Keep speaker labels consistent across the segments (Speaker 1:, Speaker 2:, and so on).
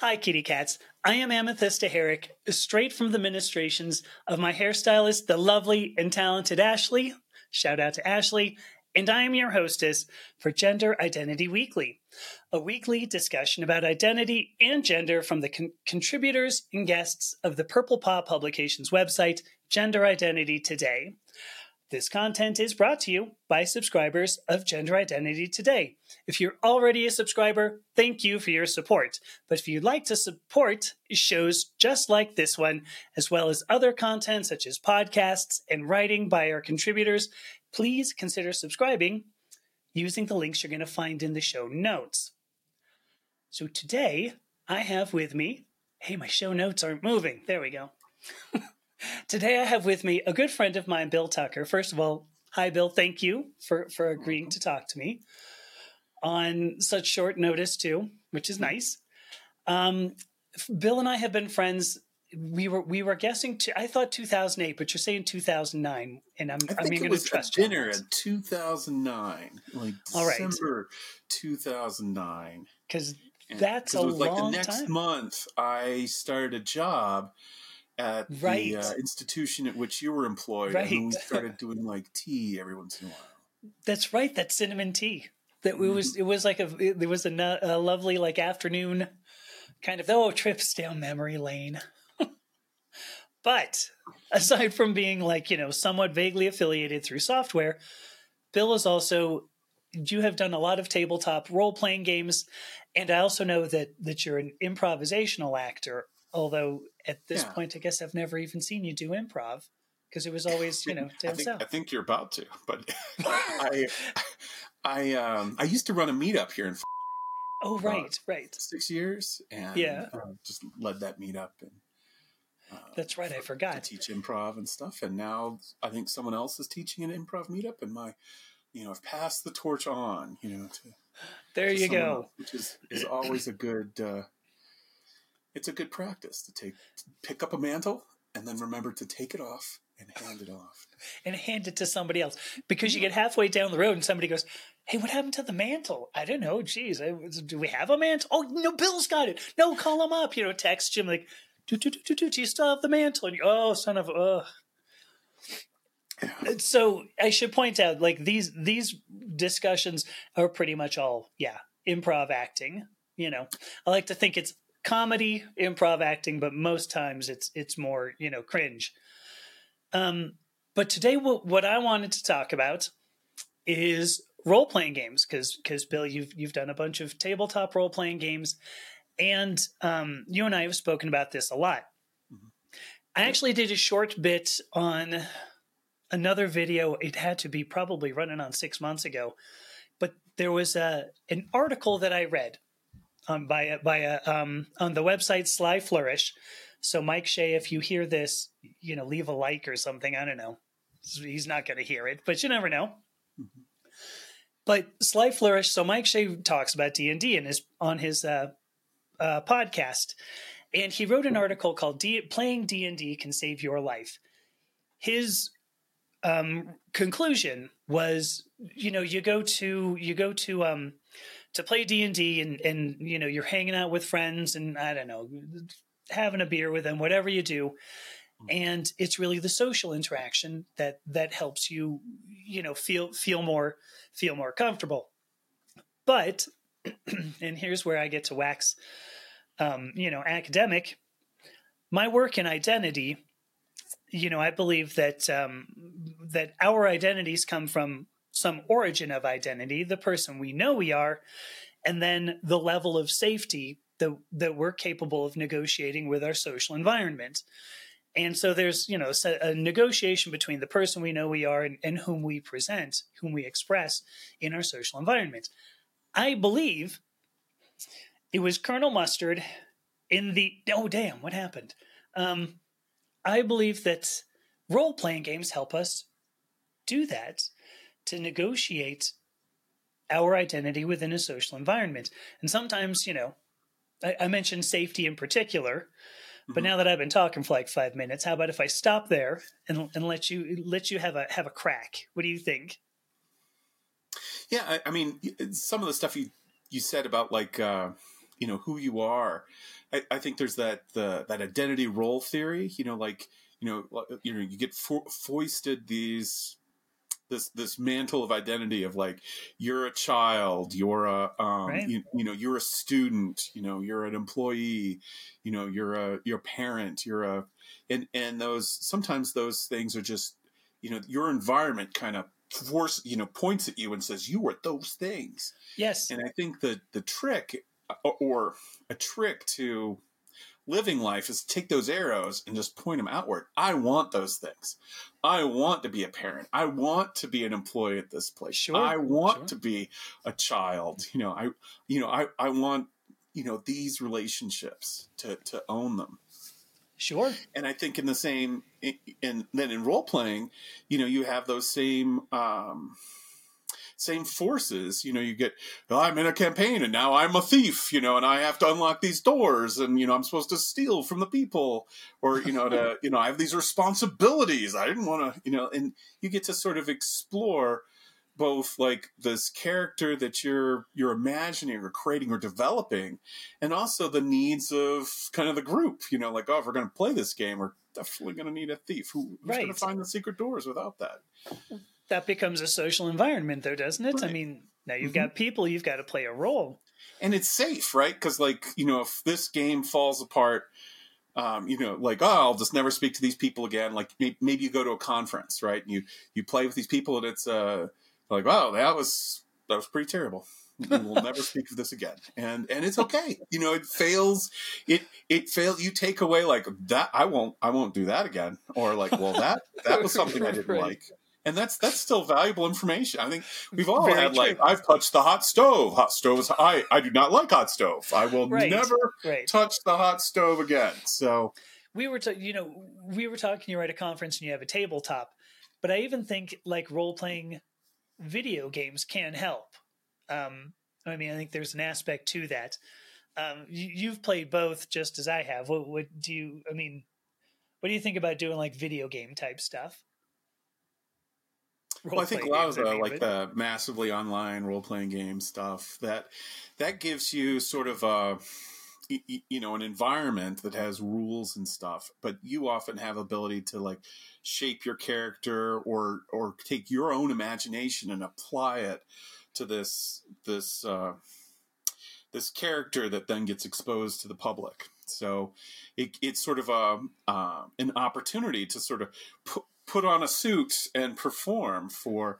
Speaker 1: Hi, kitty cats. I am Amethysta Herrick, straight from the ministrations of my hairstylist, the lovely and talented Ashley. Shout out to Ashley. And I am your hostess for Gender Identity Weekly, a weekly discussion about identity and gender from the con- contributors and guests of the Purple Paw Publications website, Gender Identity Today. This content is brought to you by subscribers of Gender Identity Today. If you're already a subscriber, thank you for your support. But if you'd like to support shows just like this one, as well as other content such as podcasts and writing by our contributors, please consider subscribing using the links you're going to find in the show notes. So today, I have with me, hey, my show notes aren't moving. There we go. Today I have with me a good friend of mine, Bill Tucker. First of all, hi Bill, thank you for for agreeing to talk to me on such short notice too, which is nice. Um, Bill and I have been friends. We were we were guessing. To, I thought 2008, but you're saying 2009, and I'm
Speaker 2: I
Speaker 1: I'm
Speaker 2: think
Speaker 1: going to trust
Speaker 2: dinner in 2009, like
Speaker 1: All right.
Speaker 2: December 2009.
Speaker 1: because that's a
Speaker 2: it was like
Speaker 1: long
Speaker 2: the next
Speaker 1: time.
Speaker 2: month I started a job at
Speaker 1: Right.
Speaker 2: the uh, institution at which you were employed, and then we started doing like tea every once in a while.
Speaker 1: that's right. That cinnamon tea. That it
Speaker 2: Mm-hmm.
Speaker 1: was. It was like a. It, there was a, a lovely like afternoon, kind of oh trips down memory lane. but aside from being like you know somewhat vaguely affiliated through software, Bill is also. You have done a lot of tabletop role playing games, and I also know that that you're an improvisational actor. Although at this
Speaker 2: Yeah.
Speaker 1: point, I guess I've never even seen you do improv because it was always you know
Speaker 2: I think. I think you're about to, but I, I, um, I used to run a meetup here in
Speaker 1: Oh right, right.
Speaker 2: six years, and
Speaker 1: Yeah.
Speaker 2: uh, just led that meetup and. Uh,
Speaker 1: That's right. I forgot to
Speaker 2: teach improv and stuff. And now I think someone else is teaching an improv meetup, and my, you know, I've passed the torch on, you know, to,
Speaker 1: There
Speaker 2: to
Speaker 1: you go.
Speaker 2: else, which is is always a good. Uh, it's a good practice to take to pick up a mantle and then remember to take it off and hand it off.
Speaker 1: and hand it to somebody else because you get halfway down the road and somebody goes, "Hey, what happened to the mantle? I don't know. Geez, I, do we have a mantle? Oh no, Bill's got it. No, call him up. You know, text Jim like, do do do do do. Do you still have the mantle? And you, oh, son of ugh. So I should point out, like these these discussions are pretty much all yeah improv acting. You know, I like to think it's comedy improv acting, but most times it's it's more you know cringe. Um, but today, what, what I wanted to talk about is role playing games because because Bill, you've you've done a bunch of tabletop role playing games, and um, you and I have spoken about this a lot. I actually did a short bit on another video. It had to be probably running on six months ago, but there was a an article that I read um, by a, by a, um, on the website Sly Flourish. So Mike Shea, if you hear this, you know, leave a like or something. I don't know. He's not going to hear it, but you never know.
Speaker 2: Mhm.
Speaker 1: But Sly Flourish. So Mike Shea talks about D and D and is on his uh, uh, podcast, and he wrote an article called D- "Playing D and D Can Save Your Life." His um, conclusion was, you know, you go to you go to um, to play D and D, and and you know you're hanging out with friends, and I don't know, having a beer with them, whatever you do, and it's really the social interaction that that helps you, you know, feel feel more feel more comfortable. But, and here's where I get to wax, um, you know, academic. My work in identity, you know, I believe that um, that our identities come from some origin of identity, the person we know we are, and then the level of safety that that we're capable of negotiating with our social environment. And so there's, you know, a negotiation between the person we know we are and, and whom we present, whom we express in our social environment. I believe it was Colonel Mustard in the oh damn, what happened? Um, I believe that role playing games help us do that to negotiate our identity within a social environment. And sometimes, you know, I, I mentioned safety in particular, but
Speaker 2: Mhm.
Speaker 1: now that I've been talking for like five minutes, how about if I stop there and, and let you let you have a have a crack? What do you think?
Speaker 2: Yeah, I, I mean, some of the stuff you you said about like uh, you know who you are. I, I think there's that the that identity role theory. You know, like you know you know you get fo- foisted these this this mantle of identity of like you're a child you're a um, right. you, you, know you're a student you know you're an employee you know you're a you're a parent you're a and and those sometimes those things are just you know your environment kind of force you know points at you and says you are those things
Speaker 1: yes
Speaker 2: and i think that the trick or a trick to living life is take those arrows and just point them outward. I want those things. I want to be a parent. I want to be an employee at this place. Sure. I want sure. to be a child. You know, I you know, I, I want, you know, these relationships to to own them.
Speaker 1: Sure.
Speaker 2: And I think in the same and then in role playing, you know, you have those same um same forces. You know, you get, oh, I'm in a campaign and now I'm a thief, you know, and I have to unlock these doors and, you know, I'm supposed to steal from the people or, you know, to, you know, I have these responsibilities. I didn't want to, you know, and you get to sort of explore both like this character that you're you're imagining or creating or developing and also the needs of kind of the group you know like oh if we're going to play this game we're definitely going to need a thief Who, who's right. going to find the secret doors without that mm.
Speaker 1: That becomes a social environment though doesn't it right. i mean now you've mm-hmm. got people you've got to play a role
Speaker 2: and it's safe right because like you know if this game falls apart um, you know, like, oh, I'll just never speak to these people again. Like maybe you go to a conference, right? And you you play with these people, and it's uh, like, wow, that was that was pretty terrible. we'll never speak of this again, and and it's okay. You know, it fails. It it fails. You take away like that. I won't. I won't do that again. Or like, well, that that was something I didn't like and that's that's still valuable information. I think we've all Very had true. like I've touched the hot stove. Hot stoves. I I do not like hot stove. I will right. never right. touch the hot stove again. So
Speaker 1: we were to, you know we were talking you're at a conference and you have a tabletop, but I even think like role playing video games can help. Um, I mean, I think there's an aspect to that. Um, you, have played both just as I have. What, what do you? I mean, what do you think about doing like video game type stuff?
Speaker 2: Well, I think a lot of the like the massively online role playing game stuff that that gives you sort of a you know an environment that has rules and stuff, but you often have ability to like shape your character or or take your own imagination and apply it to this this uh, this character that then gets exposed to the public. So it, it's sort of a uh, an opportunity to sort of put put on a suit and perform for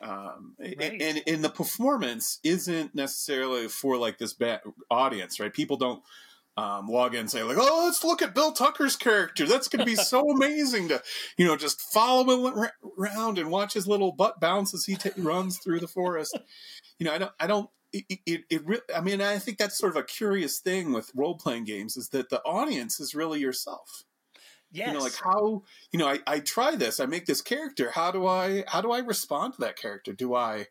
Speaker 2: um, right. and, and the performance isn't necessarily for like this bad audience right people don't um, log in and say like oh let's look at bill tucker's character that's going to be so amazing to you know just follow him around and watch his little butt bounce as he t- runs through the forest you know i don't i don't it, it, it really, I mean, I think that's sort of a curious thing with role playing games is that the audience is really yourself. Yes. You know, like how you know, I, I try this, I make this character. How do I how do I respond to that character? Do I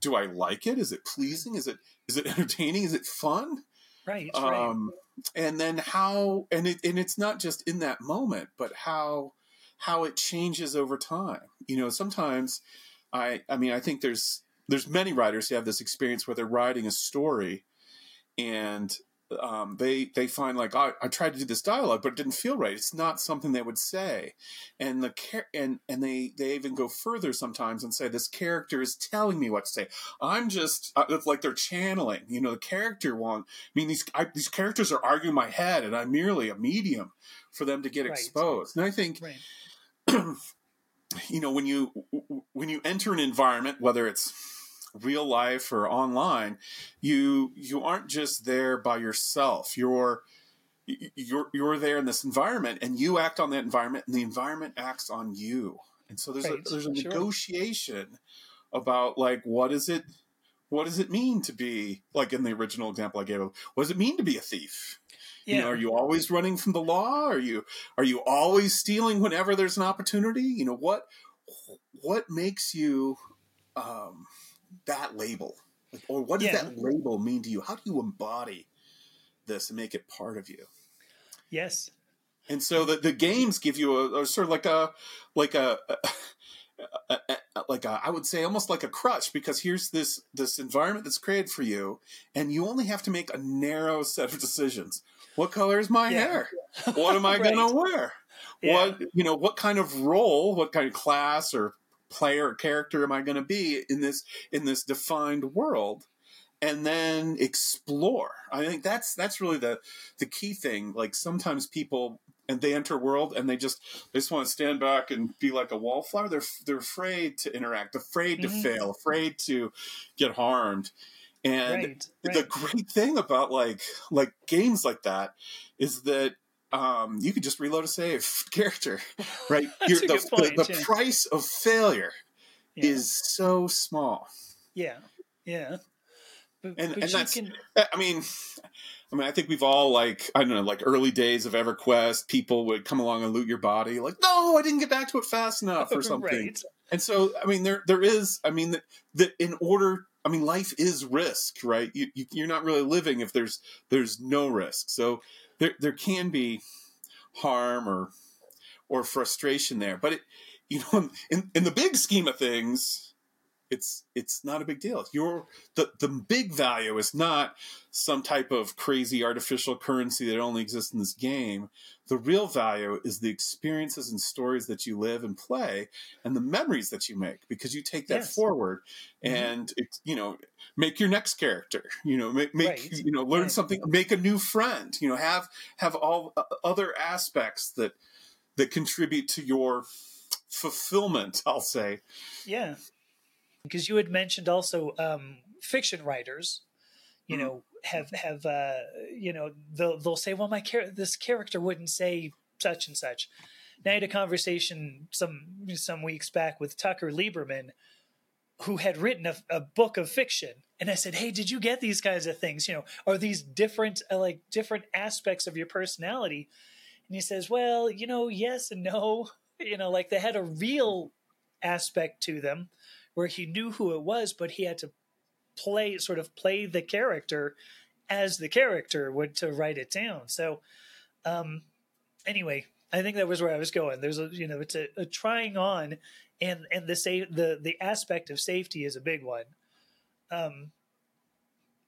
Speaker 2: do I like it? Is it pleasing? Is it is it entertaining? Is it fun?
Speaker 1: Right. Um right.
Speaker 2: and then how and it and it's not just in that moment, but how how it changes over time. You know, sometimes I I mean I think there's there's many writers who have this experience where they're writing a story and um, they they find like I, I tried to do this dialogue, but it didn't feel right. It's not something they would say, and the and and they they even go further sometimes and say this character is telling me what to say. I'm just uh, it's like they're channeling. You know, the character want. I mean, these I, these characters are arguing my head, and I'm merely a medium for them to get right. exposed. And I think. Right. you know when you when you enter an environment whether it's real life or online, you you aren't just there by yourself. You're you're you're there in this environment, and you act on that environment, and the environment acts on you. And so there's right. a there's a sure. negotiation about like what is it what does it mean to be like in the original example I gave? of What does it mean to be a thief? Yeah. You know, are you always running from the law? Are you are you always stealing whenever there's an opportunity? You know what what makes you um, that label? Like, or what does yeah. that label mean to you? How do you embody this and make it part of you?
Speaker 1: Yes.
Speaker 2: And so the, the games give you a, a sort of like a like a, a, a like a, I would say almost like a crutch because here's this this environment that's created for you, and you only have to make a narrow set of decisions. What color is my
Speaker 1: Yeah.
Speaker 2: hair? What am I
Speaker 1: Right.
Speaker 2: going to wear?
Speaker 1: Yeah.
Speaker 2: What you know? What kind of role? What kind of class or player character am I going to be in this in this defined world? And then explore. I think that's that's really the the key thing. Like sometimes people and they enter world and they just they just want to stand back and be like a wallflower. They're they're afraid to interact, afraid to
Speaker 1: Mhm.
Speaker 2: fail, afraid to get harmed. And
Speaker 1: right.
Speaker 2: the great thing about like like games like that is that um, you can just reload a save character, right?
Speaker 1: That's
Speaker 2: You're-
Speaker 1: a
Speaker 2: the,
Speaker 1: good point,
Speaker 2: the, the
Speaker 1: yeah.
Speaker 2: price of failure
Speaker 1: yeah.
Speaker 2: is so small.
Speaker 1: yeah. Yeah. But,
Speaker 2: And-
Speaker 1: but
Speaker 2: and that's-
Speaker 1: can,
Speaker 2: I mean, I mean, I think we've all like I don't know, like early days of EverQuest, people would come along and loot your body, like, no, I didn't get back to it fast enough or something.
Speaker 1: Right.
Speaker 2: And so, I mean, there there is, I mean, that that in order, I mean, life is risk, right? You, you you're not really living if there's there's no risk. So there there can be harm or or frustration there, but it, you know, in in the big scheme of things, it's it's not a big deal. Your the the big value is not some type of crazy artificial currency that only exists in this game. The real value is the experiences and stories that you live and play, and the memories that you make because you take that
Speaker 1: Yes.
Speaker 2: forward
Speaker 1: Mhm.
Speaker 2: and it's you know make your next character. You know make make
Speaker 1: Right.
Speaker 2: you know learn
Speaker 1: Right.
Speaker 2: something, make a new friend. You know have have all uh, other aspects that that contribute to your fulfillment. I'll say.
Speaker 1: Yeah. Because you had mentioned also um, fiction writers, you
Speaker 2: Mhm.
Speaker 1: know, have have uh, you know they'll they'll say, well, my char- this character wouldn't say such and such. And I had a conversation some some weeks back with Tucker Lieberman, who had written a, a book of fiction, and I said, hey, did you get these kinds of things? You know, are these different uh, like different aspects of your personality? And he says, well, you know, yes and no. You know, like they had a real aspect to them where he knew who it was, but he had to play sort of play the character as the character would to write it down. So um anyway, I think that was where I was going. There's a you know, it's a, a trying on and and the sa- the the aspect of safety is a big one. Um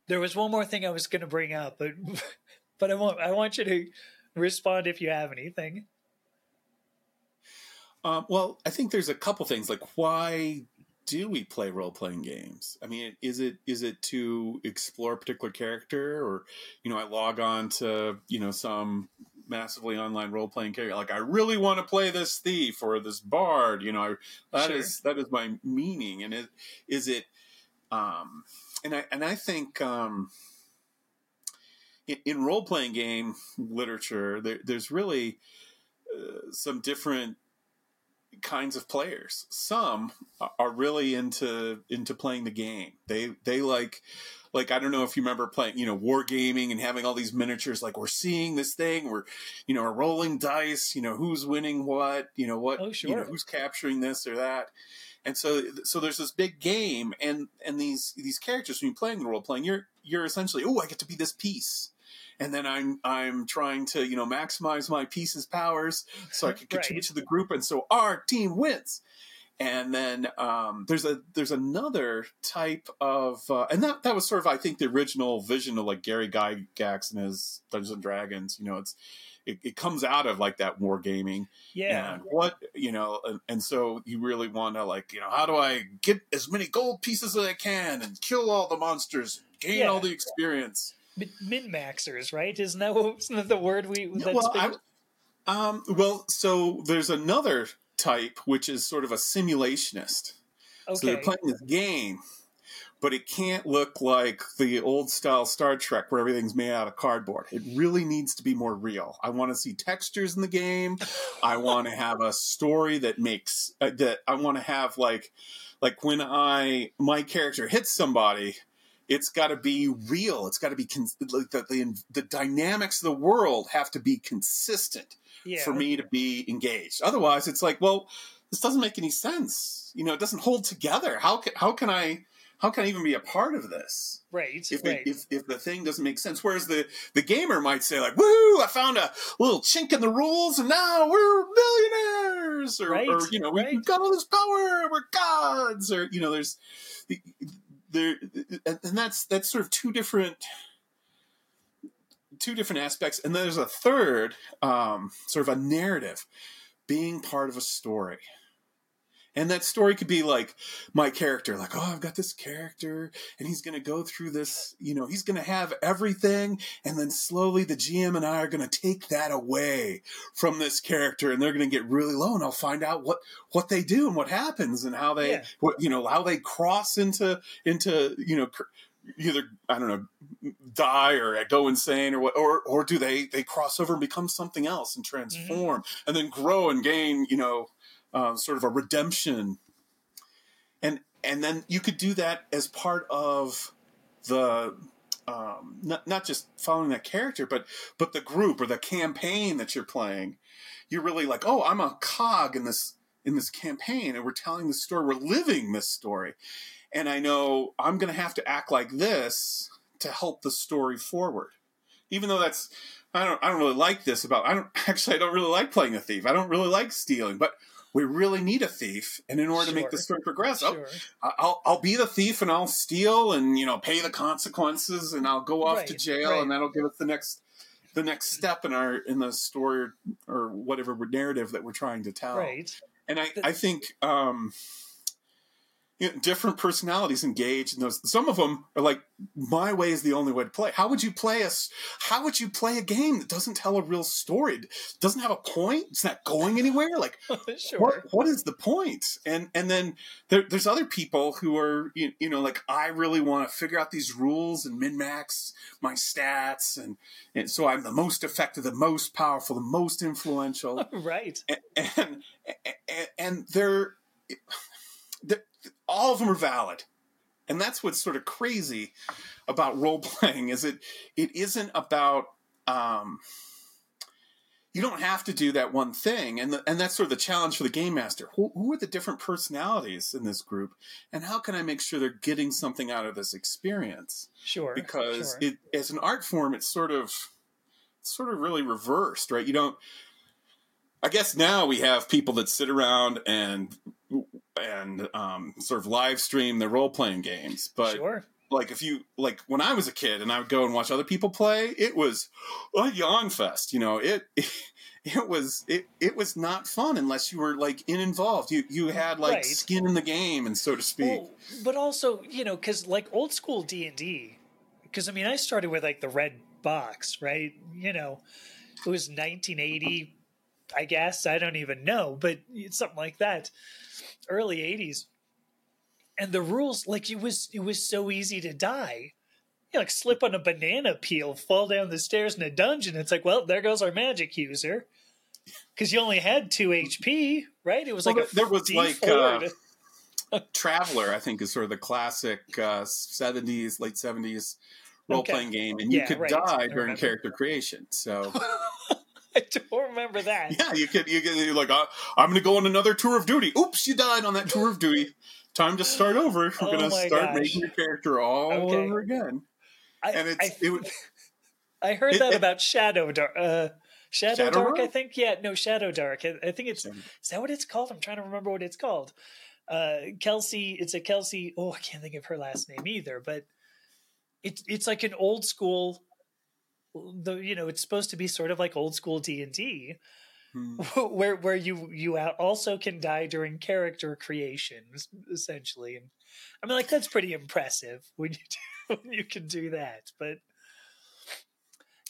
Speaker 1: there was one more thing I was gonna bring up, but but I want I want you to respond if you have anything.
Speaker 2: Um, well, I think there's a couple things like why do we play role playing games? I mean, is it is it to explore a particular character, or you know, I log on to you know some massively online role playing character, like I really want to play this thief or this bard. You know, I, that
Speaker 1: Sure.
Speaker 2: is that is my meaning, and it is it. Um, and I and I think um, in, in role playing game literature, there, there's really uh, some different kinds of players. Some are really into into playing the game. They they like like I don't know if you remember playing, you know, wargaming and having all these miniatures like we're seeing this thing, we're you know, we're rolling dice, you know, who's winning what, you know, what
Speaker 1: Oh,
Speaker 2: you
Speaker 1: sure.
Speaker 2: know, who's capturing this or that. And so so there's this big game and and these these characters when you're playing the role playing, you're you're essentially, oh, I get to be this piece. And then I'm I'm trying to, you know, maximize my piece's powers so I can contribute
Speaker 1: Right.
Speaker 2: to the group and so our team wins and then um, there's a there's another type of uh, and that that was sort of I think the original vision of like Gary Gygax and his Dungeons and Dragons. You know, it's it, it comes out of like that wargaming
Speaker 1: Yeah.
Speaker 2: and what you know, and, and so you really want to like you know how do I get as many gold pieces as I can and kill all the monsters, gain
Speaker 1: Yeah.
Speaker 2: all the experience.
Speaker 1: Min maxers, right? Isn't that what, isn't that the word we that's
Speaker 2: well,
Speaker 1: been-
Speaker 2: I, um, well, so there's another type which is sort of a simulationist.
Speaker 1: Okay.
Speaker 2: So they're playing this game, but it can't look like the old style Star Trek where everything's made out of cardboard. It really needs to be more real. I want to see textures in the game. I want to have a story that makes uh, that I want to have like like when I my character hits somebody. It's got to be real. It's got to be con- like the, the the dynamics of the world have to be consistent
Speaker 1: yeah.
Speaker 2: for me to be engaged. Otherwise, it's like, well, this doesn't make any sense. You know, it doesn't hold together. How can how can I how can I even be a part of this?
Speaker 1: Right.
Speaker 2: If,
Speaker 1: right.
Speaker 2: It, if if the thing doesn't make sense, whereas the the gamer might say like, "Woo! I found a little chink in the rules, and now we're millionaires," or,
Speaker 1: Right,
Speaker 2: or you know,
Speaker 1: right.
Speaker 2: we've got all this power, we're gods, or you know, there's there, and that's that's sort of two different two different aspects, and then there's a third um, sort of a narrative, being part of a story. And that story could be like my character, like, oh, I've got this character, and he's going to go through this, you know, he's going to have everything, and then slowly the GM and I are going to take that away from this character, and they're going to get really low, and I'll find out what what they do and what happens, and how they,
Speaker 1: Yeah.
Speaker 2: what you know, how they cross into into you know. cr- Either I don't know, die or go insane or what, or or do they they cross over and become something else and mm-hmm. transform and then grow and gain you know uh, sort of a redemption and and then you could do that as part of the um, not not just following that character, but but the group or the campaign that you're playing. You're really like, oh, I'm a cog in this in this campaign, and we're telling the story, we're living this story, and I know I'm going to have to act like this to help the story forward, even though that's. I don't. I don't really like this about. I don't actually. I don't really like playing a thief. I don't really like stealing. But we really need a thief, and in order to make the story progress, oh,
Speaker 1: sure.
Speaker 2: I'll I'll be the thief and I'll steal and you know pay the consequences and I'll go off to jail
Speaker 1: right.
Speaker 2: and that'll give us the next the next step in our in the story or, or whatever narrative that we're trying to tell.
Speaker 1: Right.
Speaker 2: And I I think um, you know, different personalities engage in those. Some of them are like my way is the only way to play. How would you play a How would you play a game that doesn't tell a real story? It doesn't have a point. It's not going anywhere. Like
Speaker 1: sure.
Speaker 2: what what is the point? point and and then there, there's other people who are you, you know like i really want to figure out these rules and min max my stats and and so i'm the most effective the most powerful the most influential
Speaker 1: right.
Speaker 2: and and, and, and they're, they're all of them are valid. And that's what's sort of crazy about role playing is it it isn't about um you don't have to do that one thing. And the, and that's sort of the challenge for the game master. Who, who are the different personalities in this group? And how can i make sure they're getting something out of this experience?
Speaker 1: Sure.
Speaker 2: because
Speaker 1: sure.
Speaker 2: it as an art form it's sort of it's sort of really reversed right? You don't i guess now we have people that sit around and and um, sort of live stream their role-playing games but
Speaker 1: sure.
Speaker 2: like if you like when I was a kid and I would go and watch other people play, it was a yawn fest. You know, it it, was it it was not fun unless you were like in involved. You you had like
Speaker 1: Right.
Speaker 2: skin in the game and so to speak.
Speaker 1: Well, but also, you know, because like old school D and D, because I mean, I started with like the red box, right? You know, it was 1980, I guess. I don't even know, but it's something like that, early 80s. And the rules, like it was, it was so easy to die. You know, like slip on a banana peel, fall down the stairs in a dungeon. It's like, well, there goes our magic user. Because you only had two HP, right? It was
Speaker 2: Well,
Speaker 1: like a
Speaker 2: there was,
Speaker 1: D4
Speaker 2: like, uh, Traveller, I think, is sort of the classic uh, '70s, late '70s role playing game, and you
Speaker 1: Yeah,
Speaker 2: could
Speaker 1: right.
Speaker 2: Die during character creation. So
Speaker 1: I don't remember that.
Speaker 2: yeah, you could you could you're like uh, I'm going to go on another tour of duty. Oops, you died on that tour of duty. Time to start over. We're
Speaker 1: Oh
Speaker 2: going to start
Speaker 1: gosh.
Speaker 2: making your character all
Speaker 1: Okay.
Speaker 2: over again.
Speaker 1: I,
Speaker 2: And it's
Speaker 1: I,
Speaker 2: it was
Speaker 1: I heard
Speaker 2: it-
Speaker 1: that
Speaker 2: it-
Speaker 1: about Shadowdark. Uh, Shadow
Speaker 2: Shadowrun?
Speaker 1: Dark, I think. Yeah, no, Shadowdark. I, I think it's. Is that what it's called? I'm trying to remember what it's called. Uh, Kelsey. It's a Kelsey. Oh, I can't think of her last name either. But it's it's like an old school. The you know it's supposed to be sort of like old school D and D,
Speaker 2: Hmm.
Speaker 1: where where you you also can die during character creation essentially, and I mean like that's pretty impressive when you do, when you can do that. But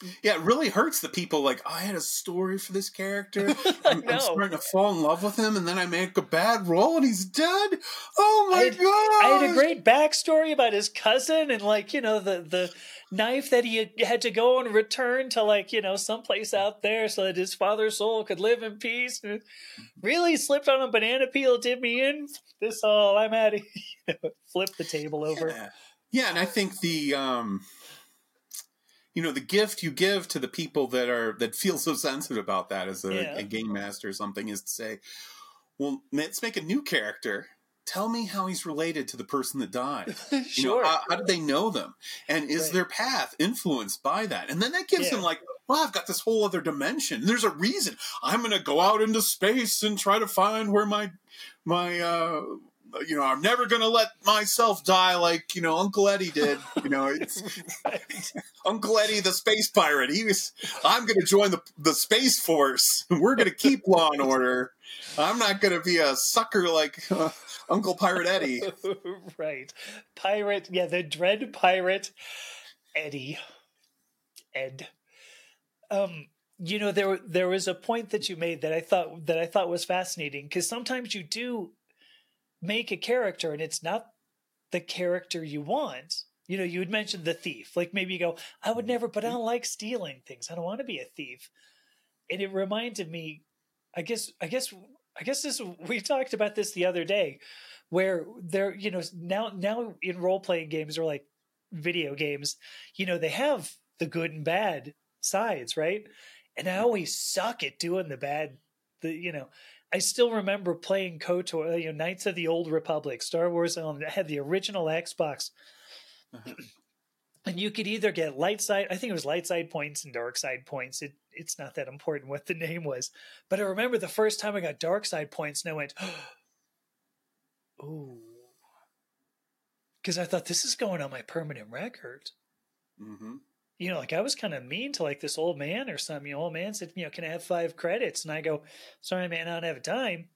Speaker 2: Yeah, it really hurts the people like I had a story for this character. I'm. I'm starting to fall in love with him, and then I make a bad roll and he's dead. Oh my god!
Speaker 1: I had a great backstory about his cousin and like you know the the knife that he had, to go and return to like you know someplace out there so that his father's soul could live in peace. And really slipped on a banana peel, did me in. This all I'm at. Flip the table over.
Speaker 2: Yeah. yeah, and I think the um, you know, the gift you give to the people that are that feel so sensitive about that as a,
Speaker 1: Yeah.
Speaker 2: a game master or something is to say, well, let's make a new character tell me how he's related to the person that died.
Speaker 1: sure.
Speaker 2: You know, how, how did they know them? And is
Speaker 1: Right.
Speaker 2: their path influenced by that? And then that gives
Speaker 1: Yeah.
Speaker 2: them like, well, I've got this whole other dimension. There's a reason. I'm going to go out into space and try to find where my my uh you know, I'm never going to let myself die like, you know, Uncle Eddie did. You know, it's
Speaker 1: Right.
Speaker 2: Uncle Eddie, the space pirate. He was, I'm going to join the, the Space Force. We're going to keep law and order. I'm not going to be a sucker like uh, Uncle Pirate Eddie.
Speaker 1: right. Pirate, yeah, the dread pirate Eddie. Ed. Um, you know, there there was a point that you made that I thought that I thought was fascinating because sometimes you do make a character and it's not the character you want. You know, you had mentioned the thief. Like maybe you go, I would never, but I don't like stealing things. I don't want to be a thief. And it reminded me, I guess, I guess, I guess this we talked about this the other day, where there, you know, now now in role playing games or like video games, you know, they have the good and bad sides, right? And I mm-hmm. always suck at doing the bad. The you know, I still remember playing KOTOR, you know, Knights of the Old Republic, Star Wars. On I had the original Xbox,
Speaker 2: Uh-huh.
Speaker 1: and you could either get light side. I think it was light side points and dark side points. It it's not that important what the name was, but I remember the first time I got dark side points, and I went, "Ooh," because I thought this is going on my permanent record
Speaker 2: hmm
Speaker 1: you know, like I was kind of mean to like this old man or something. The old man said, you know, can I have five credits? And I go, sorry, man, I don't have time.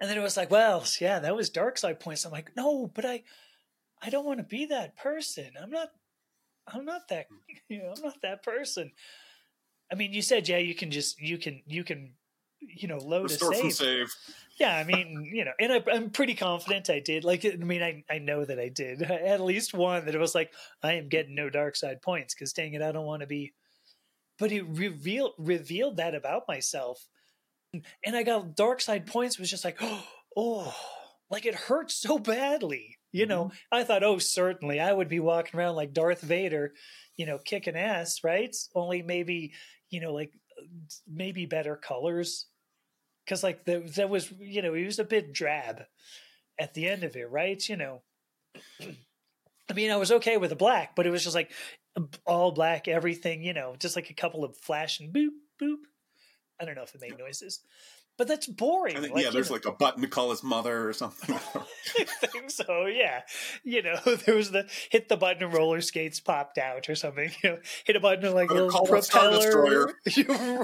Speaker 1: And then it was like, well, yeah, that was dark side points. I'm like, no, but I, I don't want to be that person. I'm not, I'm not that, you know, I'm not that person. I mean, you said, yeah, you can just, you can, you can, you know, low
Speaker 2: Restore from
Speaker 1: save.
Speaker 2: save.
Speaker 1: Yeah, I mean, you know, and I, I'm pretty confident I did. Like, I mean, I, I know that I did. I at least one that it was like, I am getting no dark side points because dang it, I don't want to be. But it revealed revealed that about myself, and I got dark side points. Was just like, oh, like it hurt so badly. You know, I thought, oh, certainly, I would be walking around like Darth Vader, you know, kicking ass, right? Only maybe, you know, like uh, maybe better colors because like the, that was you know he was a bit drab at the end of it right? You know? I mean i was okay with the black but it was just like all black everything you know just like a couple of flash and boop boop. I don't know if it made noises but that's boring
Speaker 2: think,
Speaker 1: like,
Speaker 2: yeah, there's
Speaker 1: know.
Speaker 2: like a button to call his mother or something.
Speaker 1: I think so, yeah. You know, there was the hit the button and roller skates popped out or something. You know, hit a button and like a little propeller.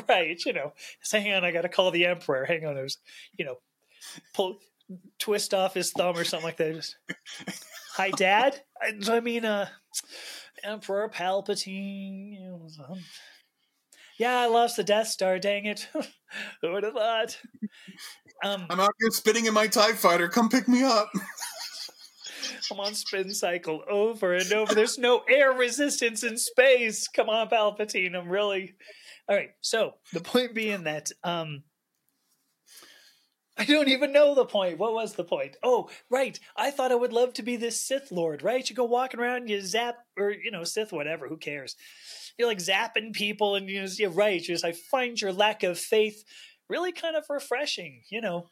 Speaker 1: Right. You know, say, hang on, I got to call the emperor. Hang on, there's, you know, pull, twist off his thumb or something like that. Just, Hi, Dad. I, I mean, uh, Emperor Palpatine. You know, yeah, I lost the Death Star. Dang it! Who would have thought? Um,
Speaker 2: I'm out here spinning in my TIE fighter. Come pick me up.
Speaker 1: I'm on spin cycle over and over. There's no air resistance in space. Come on, Palpatine. I'm really all right. So the point being that um I don't even know the point. What was the point? Oh, right. I thought I would love to be this Sith Lord, right? You go walking around, you zap, or you know, Sith, whatever. Who cares? You're like zapping people, and you you're right. You're just, I find your lack of faith really kind of refreshing. You know,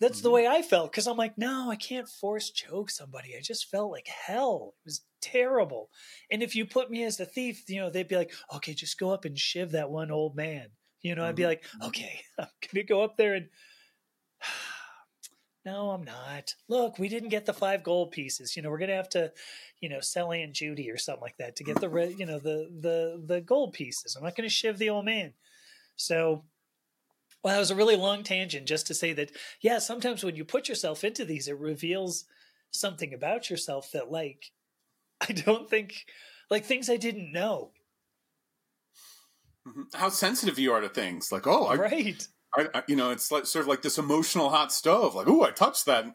Speaker 1: that's the
Speaker 2: Mhm.
Speaker 1: way I felt because I'm like, no, I can't force choke somebody. I just felt like hell. It was terrible. And if you put me as the thief, you know, they'd be like, okay, just go up and shiv that one old man. You know, I'd be
Speaker 2: Mhm.
Speaker 1: like, okay, I'm gonna go up there and. No, I'm not. Look, we didn't get the five gold pieces. You know, we're gonna have to, you know, sell Aunt Judy or something like that to get the, re- you know, the the the gold pieces. I'm not gonna shiv the old man. So, well, that was a really long tangent just to say that, yeah, sometimes when you put yourself into these, it reveals something about yourself that, like, I don't think, like, things I didn't know.
Speaker 2: Mhm. How sensitive you are to things. Like, oh, I,
Speaker 1: right.
Speaker 2: I, I- you know, it's like sort of like this emotional hot stove. Like, oh, I touched that.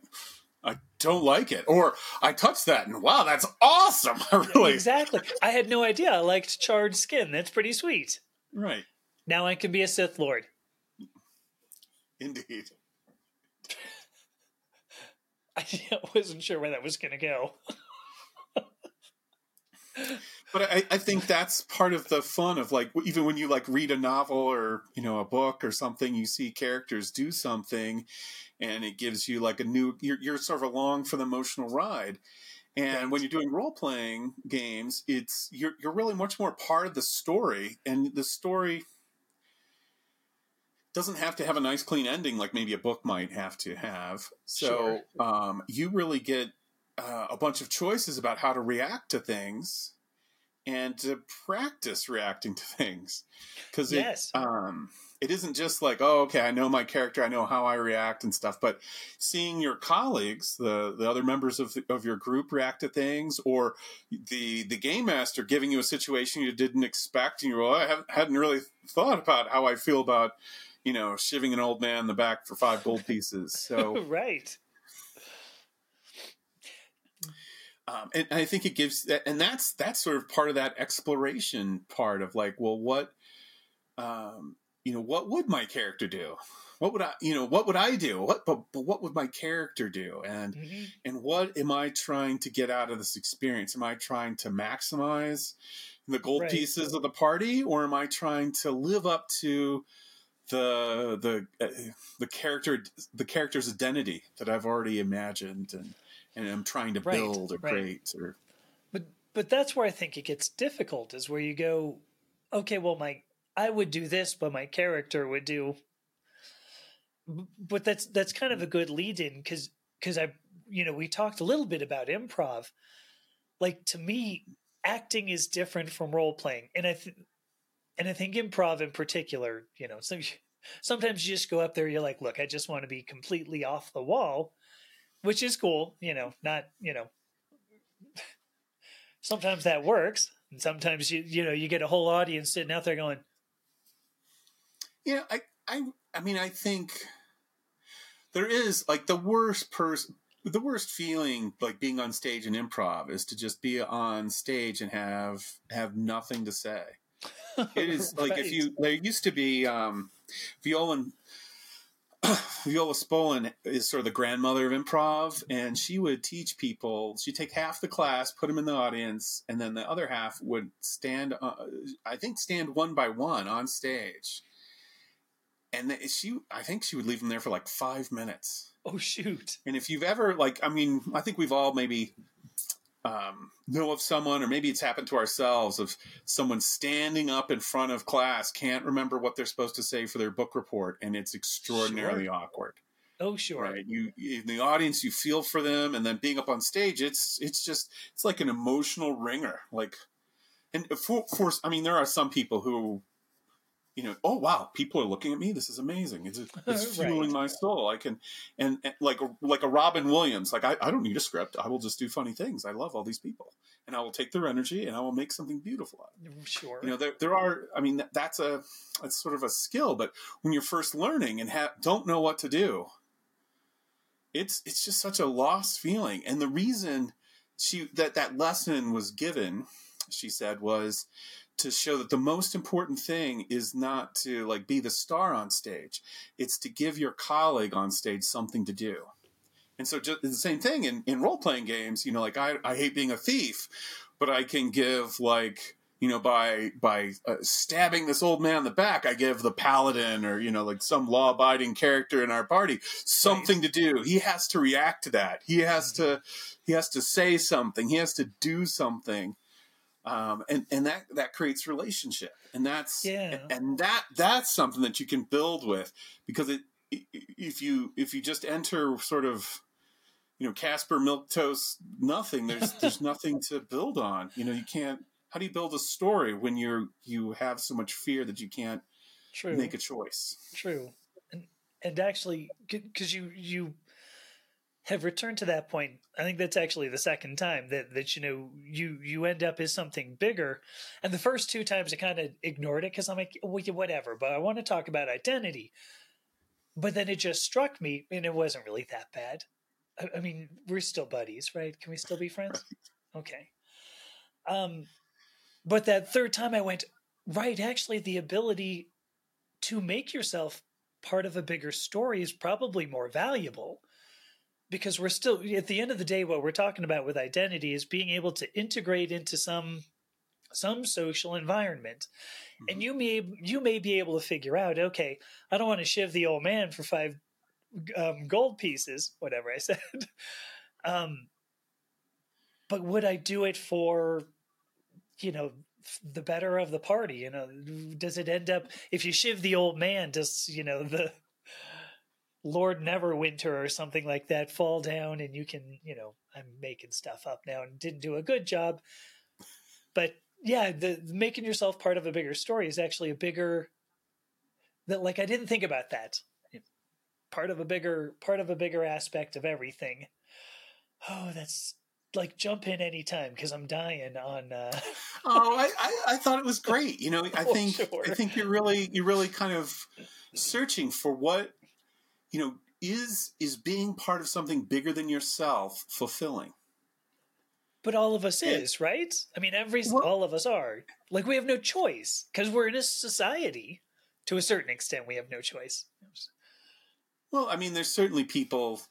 Speaker 2: I don't like it. Or I touched that and wow, that's awesome. I really,
Speaker 1: Exactly. I had no idea I liked charred skin. That's pretty sweet.
Speaker 2: right.
Speaker 1: Now I can be a Sith Lord.
Speaker 2: Indeed.
Speaker 1: I wasn't sure where that was going to go.
Speaker 2: but I, I think that's part of the fun of like even when you like read a novel or you know a book or something, you see characters do something, and it gives you like a new. You're, you're sort of along for the emotional ride. And when you're doing role playing games, it's you're you're really much more part of the story, and the story doesn't have to have a nice clean ending like maybe a book might have to have. So sure. um, you really get uh, a bunch of choices about how to react to things and to practice reacting to things. Because yes. it, um, it isn't just like oh okay i know my character i know how i react and stuff but seeing your colleagues the the other members of, the, of your group react to things or the the game master giving you a situation you didn't expect and you're well, i hadn't really thought about how i feel about you know shiving an old man in the back for five gold pieces. So
Speaker 1: right
Speaker 2: um, and I think it gives, and that's that's sort of part of that exploration part of like, well, what, um, you know, what would my character do? What would I, you know, what would I do? What, but, but what would my character do? And mm-hmm. and what am I trying to get out of this experience? Am I trying to maximize the gold right. pieces of the party, or am I trying to live up to the the uh, the character the character's identity that I've already imagined and and I'm trying to right, build or right. create or
Speaker 1: but but that's where I think it gets difficult is where you go okay well my I would do this but my character would do but that's that's kind of a good lead in cuz cuz I you know we talked a little bit about improv like to me acting is different from role playing and I th- and I think improv in particular you know so sometimes you just go up there you're like look I just want to be completely off the wall which is cool. You know, not you know. sometimes that works, and sometimes you you know you get a whole audience sitting out there going.
Speaker 2: You know, I I I mean, I think there is like the worst person the worst feeling like being on stage in improv is to just be on stage and have have nothing to say it is right. like if you there used to be um viola Viola Spolin is sort of the grandmother of improv, and she would teach people. She'd take half the class, put them in the audience, and then the other half would stand. Uh, I think stand one by one on stage. And she, I think she would leave them there for like five minutes.
Speaker 1: Oh shoot!
Speaker 2: And if you've ever like, I mean, I think we've all maybe um, know of someone, or maybe it's happened to ourselves, of someone standing up in front of class, can't remember what they're supposed to say for their book report, and it's extraordinarily sure. awkward.
Speaker 1: Oh, sure.
Speaker 2: Right. You in the audience, you feel for them, and then being up on stage, it's it's just it's like an emotional wringer. Like, and for, for I mean, there are some people who you know, oh wow, people are looking at me. This is amazing. It's, it's fueling right. my soul. I can, and, and, like like a Robin Williams. Like I, I don't need a script. I will just do funny things. I love all these people, and I will take their energy and I will make something beautiful out of it.
Speaker 1: Mm, sure.
Speaker 2: You know, there there are. I mean, that's a that's sort of a skill. But when you're first learning and ha- don't know what to do, it's it's just such a lost feeling. And the reason she that that lesson was given, she said, was to show that the most important thing is not to like be the star on stage it's to give your colleague on stage something to do. And so just the same thing in, in role-playing games you know like I, I hate being a thief but i can give like you know by by uh, stabbing this old man in the back i give the paladin or you know like some law-abiding character in our party something right. to do. He has to react to that. He has mm-hmm. to he has to say something. He has to do something um, and and that that creates relationship, and that's yeah. and that that's something that you can build with because it if you if you just enter sort of you know Caspar Milquetoast nothing. There's there's nothing to build on. You know you can't how do you build a story when you're you have so much fear that you can't True. make a choice?
Speaker 1: True. And and actually because you you have returned to that point. I think that's actually the second time that that you know you you end up as something bigger. And the first two times I kind of ignored it because I'm like, well, whatever. But I want to talk about identity. But then it just struck me, and it wasn't really that bad. I, I mean, we're still buddies, right? Can we still be friends? Okay. Um, but that third time I went, right, actually, the ability to make yourself part of a bigger story is probably more valuable because we're still at the end of the day what we're talking about with identity is being able to integrate into some some social environment. Mm-hmm. And you may you may be able to figure out, okay, I don't want to shiv the old man for five um, gold pieces, whatever I said. um, but would I do it for, you know, the better of the party? You know, does it end up if you shiv the old man? Does you know the Lord Neverwinter or something like that fall down and you can, you know, I'm making stuff up now and didn't do a good job. But yeah, the, the making yourself part of a bigger story is actually a bigger that like I didn't think about that. Part of a bigger part of a bigger aspect of everything. Oh, that's like jump in anytime because I'm dying on. Uh...
Speaker 2: oh, I, I, I thought it was great. You know, I oh, think sure. I think you're really you're really kind of searching for what you know, is is being part of something bigger than yourself fulfilling?
Speaker 1: But all of us is, right? I mean, every well, all of us are. Like we have no choice because we're in a society. To a certain extent, we have no choice.
Speaker 2: Well, I mean, there's certainly people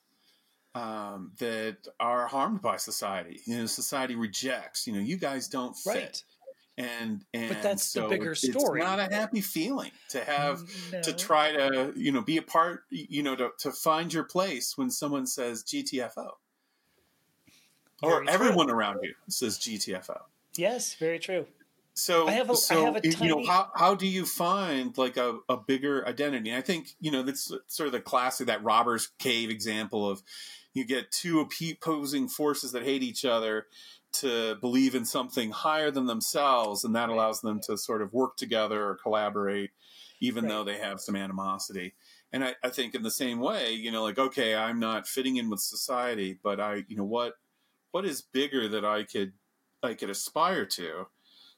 Speaker 2: um, that are harmed by society. You know, society rejects. You know, you guys don't fit. Right and and
Speaker 1: but that's
Speaker 2: so
Speaker 1: the bigger story.
Speaker 2: It's not a happy feeling to have no. to try to you know be a part you know to, to find your place when someone says GTFO, or everyone around you says GTFO.
Speaker 1: Yes, very true.
Speaker 2: So I have a, so I have a tiny... you know how how do you find like a, a bigger identity? I think you know that's sort of the classic that robbers cave example of you get two opposing forces that hate each other to believe in something higher than themselves, and that allows them to sort of work together or collaborate, even right. though they have some animosity. And I, I think in the same way, you know, like okay, I'm not fitting in with society, but I, you know, what what is bigger that I could I could aspire to,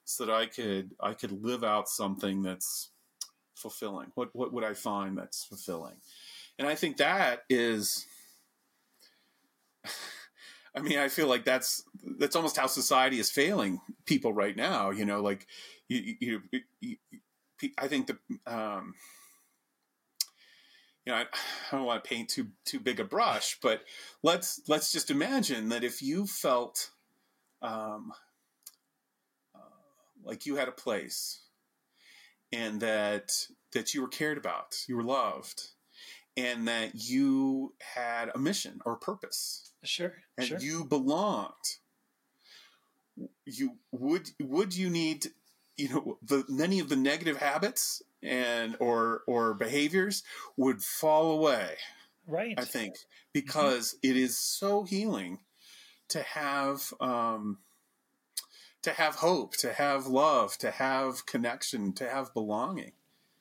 Speaker 2: so that I could I could live out something that's fulfilling. What what would I find that's fulfilling? And I think that is I mean, I feel like that's that's almost how society is failing people right now. You know, like you, you, you, you I think the um, you know, I, I, don't want to paint too too big a brush, but let's let's just imagine that if you felt um, uh, like you had a place and that that you were cared about, you were loved, and that you had a mission or a purpose
Speaker 1: Sure.
Speaker 2: And
Speaker 1: sure.
Speaker 2: you belonged. You would would you need you know the many of the negative habits and or or behaviors would fall away.
Speaker 1: Right.
Speaker 2: I think because mm-hmm. it is so healing to have um to have hope, to have love, to have connection, to have belonging.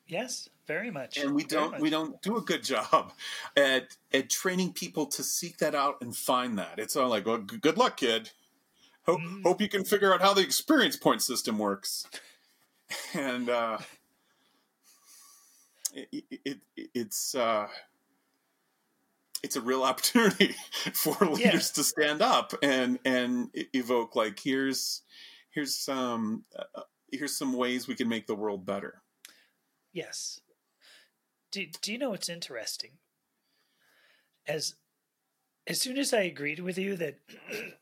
Speaker 1: Yes, very much.
Speaker 2: And we don't we don't do a good job at at training people to seek that out and find that. It's all like, well, good luck, kid. Hope mm. hope you can figure out how the experience point system works. And uh, it, it, it it's uh, it's a real opportunity for leaders yeah. to stand up and and evoke like here's here's some uh, uh, here's some ways we can make the world better.
Speaker 1: Yes, do, do you know what's interesting? As as soon as I agreed with you that,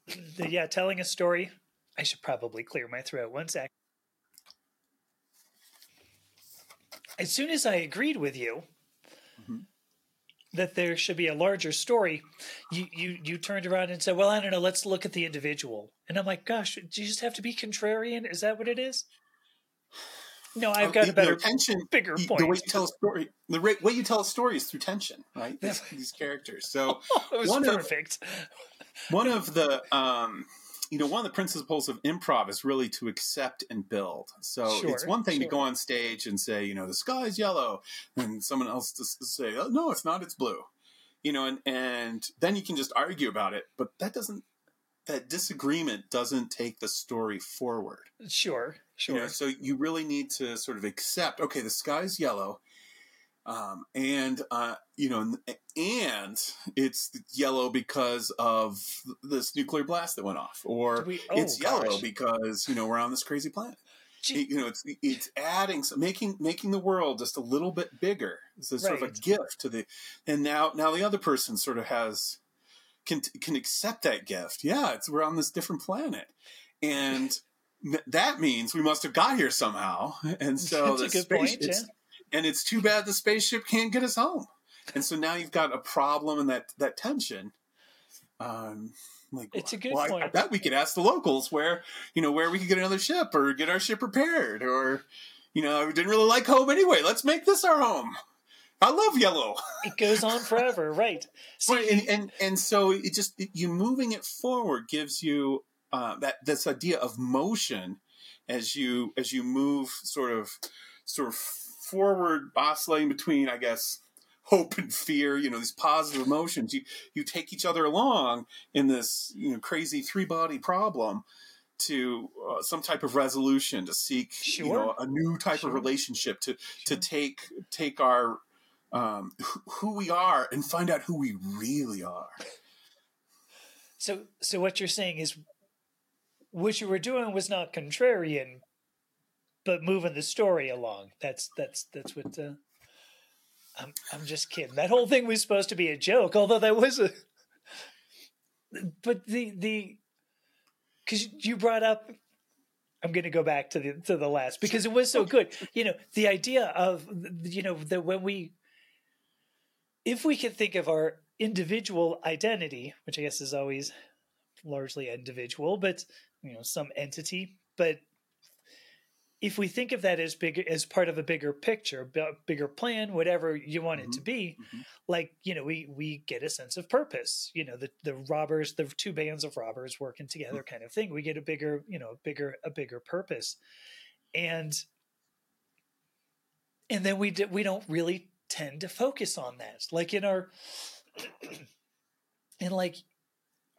Speaker 1: that yeah, telling a story, I should probably clear my throat. One sec. As soon as I agreed with you mm-hmm. that there should be a larger story, you, you you turned around and said, "Well, I don't know. Let's look at the individual." And I'm like, "Gosh, do you just have to be contrarian? Is that what it is?" No, I've got a better, tension, bigger point.
Speaker 2: The way you tell a story, the way you tell a story is through tension, right? These, these characters. So
Speaker 1: oh, one perfect.
Speaker 2: Of, one of the, um, you know, one of the principles of improv is really to accept and build. So sure, it's one thing sure. to go on stage and say, you know, the sky is yellow, and someone else to say, oh, no, it's not, it's blue. You know, and and then you can just argue about it, but that doesn't that disagreement doesn't take the story forward.
Speaker 1: Sure, sure.
Speaker 2: You know, so you really need to sort of accept. Okay, the sky's yellow, um, and uh, you know, and it's yellow because of this nuclear blast that went off, or we, oh, it's gosh. yellow because you know we're on this crazy planet. It, you know, it's it's adding, making making the world just a little bit bigger. It's a sort right. of a gift to the, and now now the other person sort of has can can accept that gift. Yeah, it's we're on this different planet, and that means we must have got here somehow. And so
Speaker 1: That's a
Speaker 2: the
Speaker 1: good
Speaker 2: space,
Speaker 1: point,
Speaker 2: it's- and it's too bad the spaceship can't get us home. And so now you've got a problem and that that tension. Um, like
Speaker 1: It's a good
Speaker 2: well,
Speaker 1: point.
Speaker 2: I, bet we could ask the locals where you know where we could get another ship or get our ship repaired or you know we didn't really like home anyway. Let's make this our home. I love yellow.
Speaker 1: It goes on forever, right? See,
Speaker 2: Right, and, and and so it just you moving it forward gives you uh, that this idea of motion as you as you move sort of sort of forward oscillating between I guess hope and fear you know these positive emotions you you take each other along in this you know crazy three body problem to uh, some type of resolution to seek you know a new type
Speaker 1: Sure.
Speaker 2: of relationship to
Speaker 1: Sure.
Speaker 2: to take take our um, who we are and find out who we really are.
Speaker 1: So, so what you're saying is, what you were doing was not contrarian, but moving the story along. That's that's that's what. Uh, I'm I'm just kidding. That whole thing was supposed to be a joke, although that was a. But the the, because you brought up, I'm going to go back to the to the last because it was so good. You know, the idea of you know that when we, if we can think of our individual identity, which I guess is always largely individual, but you know, some entity. But if we think of that as big as part of a bigger picture, b- bigger plan, whatever you want it to be,
Speaker 2: mhm.
Speaker 1: like you know, we we get a sense of purpose. You know, the the robbers, the two bands of robbers working together, kind of thing. We get a bigger, you know, bigger a bigger purpose, and and then we d- we don't really tend to focus on that, like in our in like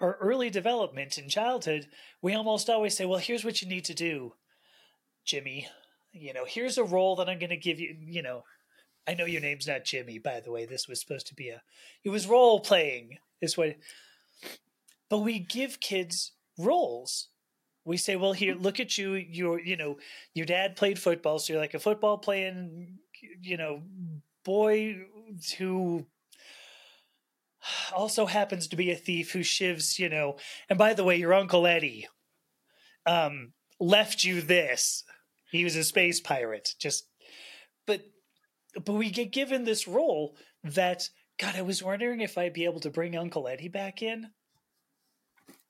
Speaker 1: our early development in childhood, we almost always say, well, here's what you need to do, Jimmy. You know, here's a role that I'm going to give you. You know, I know your name's not Jimmy, by the way. This was supposed to be a, it was role playing, is what. But we give kids roles. We say, well, here, look at you. You're, you know, your dad played football, so you're like a football playing, you know, boy who also happens to be a thief who shivs, you know. And by the way, your uncle Eddie um, left you this. He was a space pirate. Just, but, but we get given this role that God. I was wondering if I'd be able to bring Uncle Eddie back in.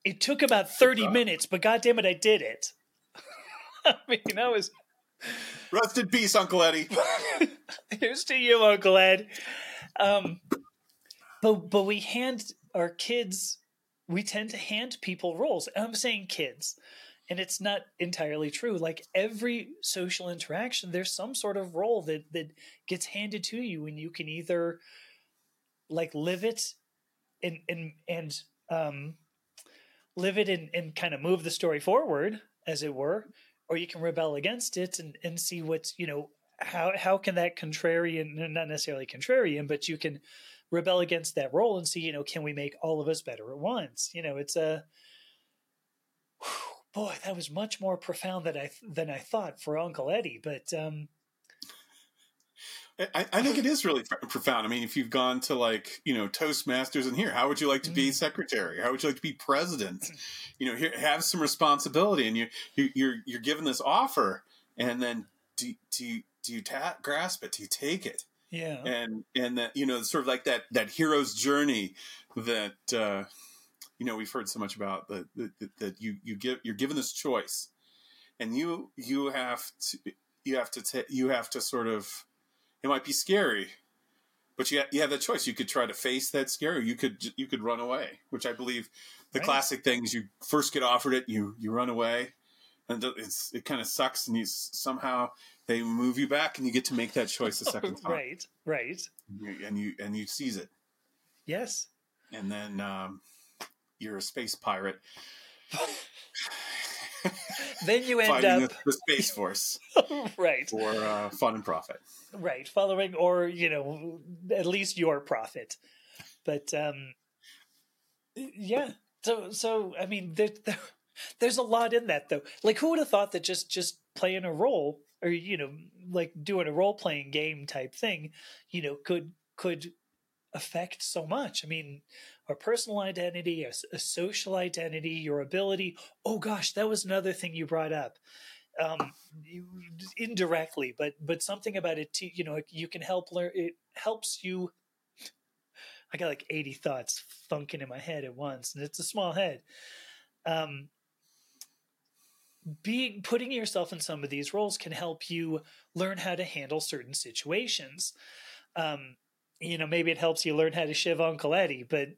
Speaker 1: It took about thirty
Speaker 2: job.
Speaker 1: minutes, but God damn it, I did it. I mean, that was.
Speaker 2: Rest in peace, Uncle Eddie.
Speaker 1: Here's to you, Uncle Ed. Um, but but we hand our kids, we tend to hand people roles. I'm saying kids, and it's not entirely true. Like every social interaction, there's some sort of role that that gets handed to you, and you can either like live it and and and um, live it and, and kind of move the story forward, as it were, or you can rebel against it and, and see what's you know how how can that contrarian not necessarily contrarian but you can rebel against that role and see you know can we make all of us better at once you know it's a boy that was much more profound than i than i thought for uncle eddie but um
Speaker 2: I, I think it is really profound. I mean, if you've gone to like you know Toastmasters and here, how would you like to be
Speaker 1: Mm.
Speaker 2: secretary? How would you like to be president? You know, here have some responsibility, and you, you you're you're given this offer, and then do do you, do you ta- grasp it? Do you take it?
Speaker 1: Yeah.
Speaker 2: And and that you know sort of like that that hero's journey that uh you know we've heard so much about that that, that you you give you're given this choice. And you you have to you have to you have to sort of it might be scary but you, ha- you have that choice. You could try to face that scare or you could you could run away which i believe the
Speaker 1: Right.
Speaker 2: classic thing is you first get offered it you you run away and it's it kind of sucks and you somehow they move you back and you get to make that choice a second time.
Speaker 1: Right right.
Speaker 2: And you and you seize it.
Speaker 1: Yes.
Speaker 2: And then um, you're a space pirate.
Speaker 1: Then you end up
Speaker 2: the, the space force
Speaker 1: right.
Speaker 2: for uh, fun and profit.
Speaker 1: Right following or you know at least your profit. But um yeah so so i mean there, there, there's a lot in that though. Like who would have thought that just just playing a role or you know like doing a role playing game type thing you know could could affect so much i mean a personal identity, a, a, social identity, your ability. Oh gosh, that was another thing you brought up. Um, indirectly, but but something about it. You know, you can help learn. It helps you. I got like eighty thoughts funking in my head at once, and it's a small head. Um, being putting yourself in some of these roles can help you learn how to handle certain situations. Um, you know, maybe it helps you learn how to shiv Uncle Eddie, but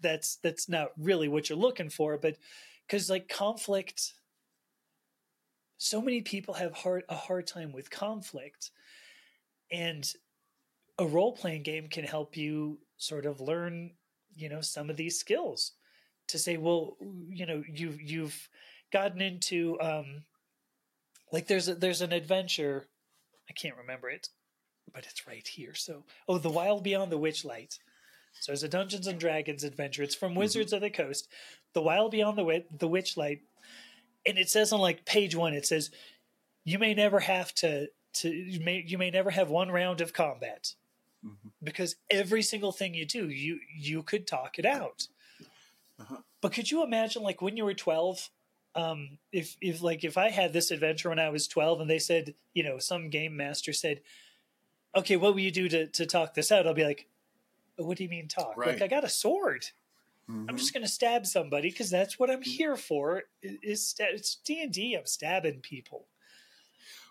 Speaker 1: that's that's not really what you're looking for. But because like conflict, so many people have hard a hard time with conflict, and a role playing game can help you sort of learn, you know, some of these skills to say, well, you know, you've you've gotten into um, like there's a, there's an adventure, I can't remember it, but it's right here. So, oh, The Wild Beyond the Witchlight. So it's a Dungeons and Dragons adventure. It's from mm-hmm. Wizards mm-hmm. of the Coast. The Wild Beyond the the Witchlight, and it says on like page one, it says you may never have to to you may you may never have one round of combat mm-hmm. because every single thing you do, you you could talk it out. Uh-huh. But could you imagine, like when you were twelve, um, if if like if I had this adventure when I was twelve, and they said, you know, some game master said, "Okay, what will you do to to talk this out?" I'll be like, "What do you mean talk? Right. Like I got a sword." Mm-hmm. I'm just going to stab somebody because that's what I'm here for. Is it's D and D? I'm stabbing people.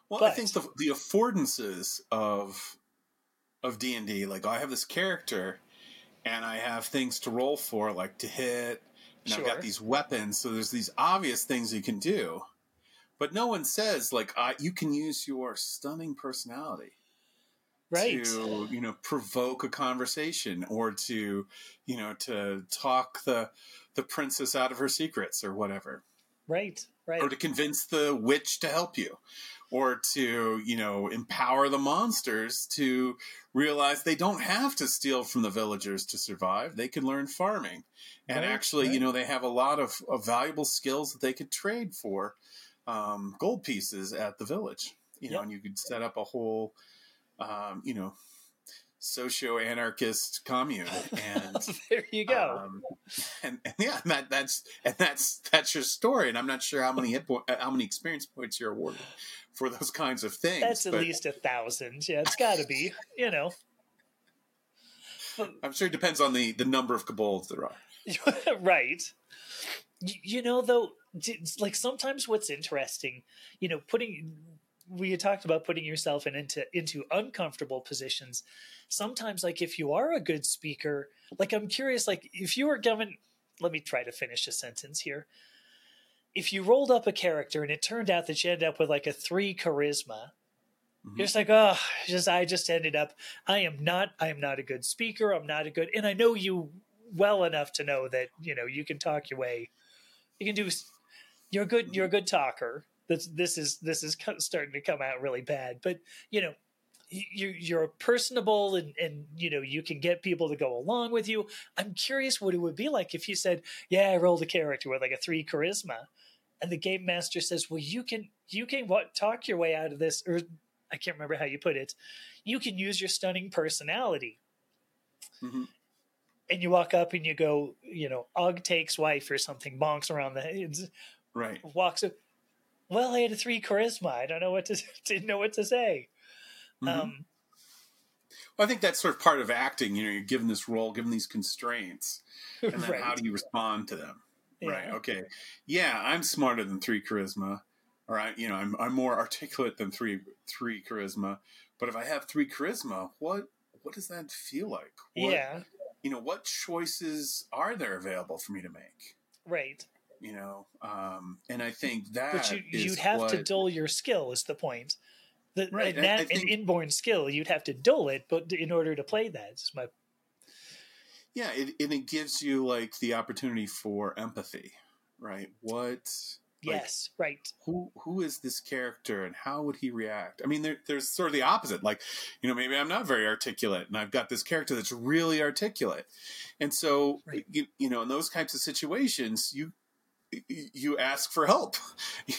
Speaker 2: Well, but, I think the the affordances of of D and D, like I have this character, and I have things to roll for, like to hit, and sure. I've got these weapons. So there's these obvious things you can do, but no one says like uh, you can use your stunning personality, right? To you know provoke a conversation or to you know to talk the the princess out of her secrets or whatever,
Speaker 1: right? Right.
Speaker 2: Or to convince the witch to help you or to you know empower the monsters to realize they don't have to steal from the villagers to survive they can learn farming and right, actually right. you know they have a lot of, of, valuable skills that they could trade for um, gold pieces at the village you know yep. and you could set up a whole um, you know socio-anarchist commune and
Speaker 1: there you go
Speaker 2: um, and, and, yeah and that that's and that's that's your story and i'm not sure how many hit po- how many experience points you're awarded for those kinds of things.
Speaker 1: That's at least a thousand. Yeah, it's got to be. You know.
Speaker 2: I'm sure it depends on the the number of kobolds there are.
Speaker 1: right. You know, though, like sometimes what's interesting, you know, putting we had talked about putting yourself in into into uncomfortable positions. Sometimes, like if you are a good speaker, like I'm curious, like if you were given, let me try to finish a sentence here if you rolled up a character and it turned out that you ended up with like a three charisma, mm-hmm. you're just like, oh, just I just ended up. I am not. I am not a good speaker. I'm not a good. And I know you well enough to know that you know you can talk your way. You can do. You're good. You're a good talker. This this is this is starting to come out really bad. But you know, you're, you're personable and, and you know you can get people to go along with you i'm curious what it would be like if you said yeah i rolled a character with like a three charisma and the game master says, "Well, you can you can what talk your way out of this." Or I can't remember how you put it. You can use your stunning personality. Mm-hmm. And you walk up and you go, you know, Og takes wife or something, bonks around the head,
Speaker 2: right?
Speaker 1: Walks up. Well, I had a three charisma. I don't know what to didn't know what to say. Mm-hmm. Um,
Speaker 2: well, I think that's sort of part of acting. You know, you're given this role, given these constraints, and then right. how do you respond to them? Yeah. Right. Okay. Yeah, I'm smarter than three charisma. All right. You know, I'm I'm more articulate than three three charisma. But if I have three charisma, what what does that feel like? What,
Speaker 1: yeah.
Speaker 2: You know, what choices are there available for me to make?
Speaker 1: Right.
Speaker 2: You know, um, and I think that. But
Speaker 1: you, you'd have what, to dull your skill. Is the point? The, right. An, an inborn skill, you'd have to dull it, but in order to play that, is my
Speaker 2: yeah, it, and it gives you like the opportunity for empathy, right? What?
Speaker 1: Yes, right.
Speaker 2: Who who is this character, and how would he react? I mean, there, there's sort of the opposite. Like, you know, maybe I'm not very articulate, and I've got this character that's really articulate, and so right. you, you know, in those types of situations, you you ask for help.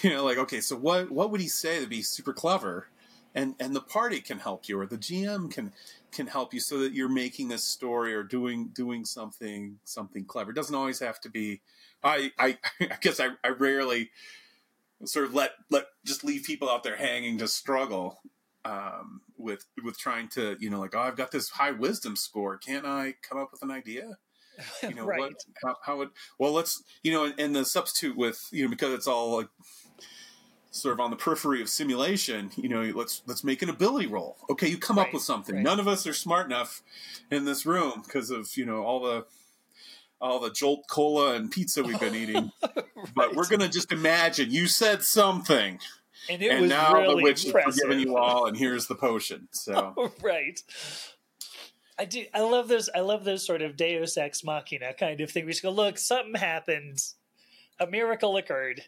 Speaker 2: You know, like, okay, so what what would he say to be super clever? and and the party can help you or the gm can can help you so that you're making this story or doing doing something something clever it doesn't always have to be i i, I guess I, I rarely sort of let let just leave people out there hanging to struggle um, with with trying to you know like oh I've got this high wisdom score can't I come up with an idea you know
Speaker 1: right.
Speaker 2: what how, how would well let's you know and the substitute with you know because it's all like sort of on the periphery of simulation you know let's let's make an ability roll okay you come
Speaker 1: Right,
Speaker 2: up with something
Speaker 1: right.
Speaker 2: none of us are smart enough in this room because of you know all the all the jolt cola and pizza we've been eating but we're gonna just imagine you said something
Speaker 1: and it
Speaker 2: and
Speaker 1: was
Speaker 2: now
Speaker 1: really
Speaker 2: the witch
Speaker 1: impressive.
Speaker 2: has forgiven you all and here's the potion so
Speaker 1: right. I do. I love those. I love those sort of Deus ex machina kind of thing. We just go, look, something happened, a miracle occurred.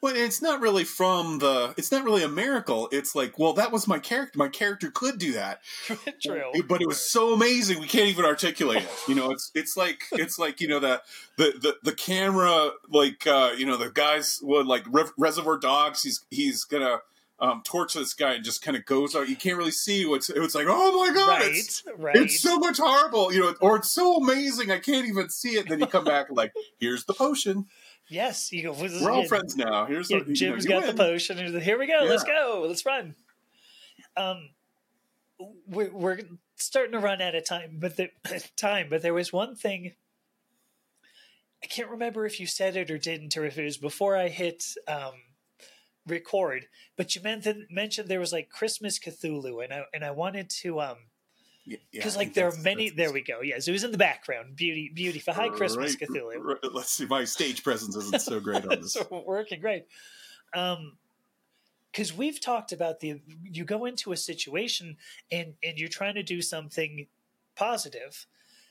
Speaker 2: Well, it's not really from the. It's not really a miracle. It's like, well, that was my character. My character could do that,
Speaker 1: True.
Speaker 2: but it was so amazing we can't even articulate it. You know, it's it's like it's like you know the the the, the camera like uh, you know the guys would like Re- Reservoir Dogs. He's he's gonna um, torch this guy and just kind of goes out. You can't really see what's. It's like, oh my god,
Speaker 1: right.
Speaker 2: it's
Speaker 1: right.
Speaker 2: it's so much horrible, you know, or it's so amazing I can't even see it. And then you come back and like, here's the potion.
Speaker 1: yes. You go.
Speaker 2: We're all friends now. Here's
Speaker 1: Yeah,
Speaker 2: the, you know,
Speaker 1: got
Speaker 2: win.
Speaker 1: the potion. Here we go. Let's go. Let's run. Um, we're we're starting to run out of time, but the time. But there was one thing. I can't remember if you said it or didn't, or if it was before I hit um, record. But you mentioned there was like Christmas Cthulhu, and I and I wanted to um
Speaker 2: Yeah, yeah,
Speaker 1: because like there are many. There we go. Yes, it was in the background. Beauty, beauty for High Christmas
Speaker 2: Right,
Speaker 1: Cthulhu.
Speaker 2: right. Let's see. My stage presence isn't so great on this.
Speaker 1: so working great. Um, because we've talked about the you go into a situation and and you're trying to do something positive,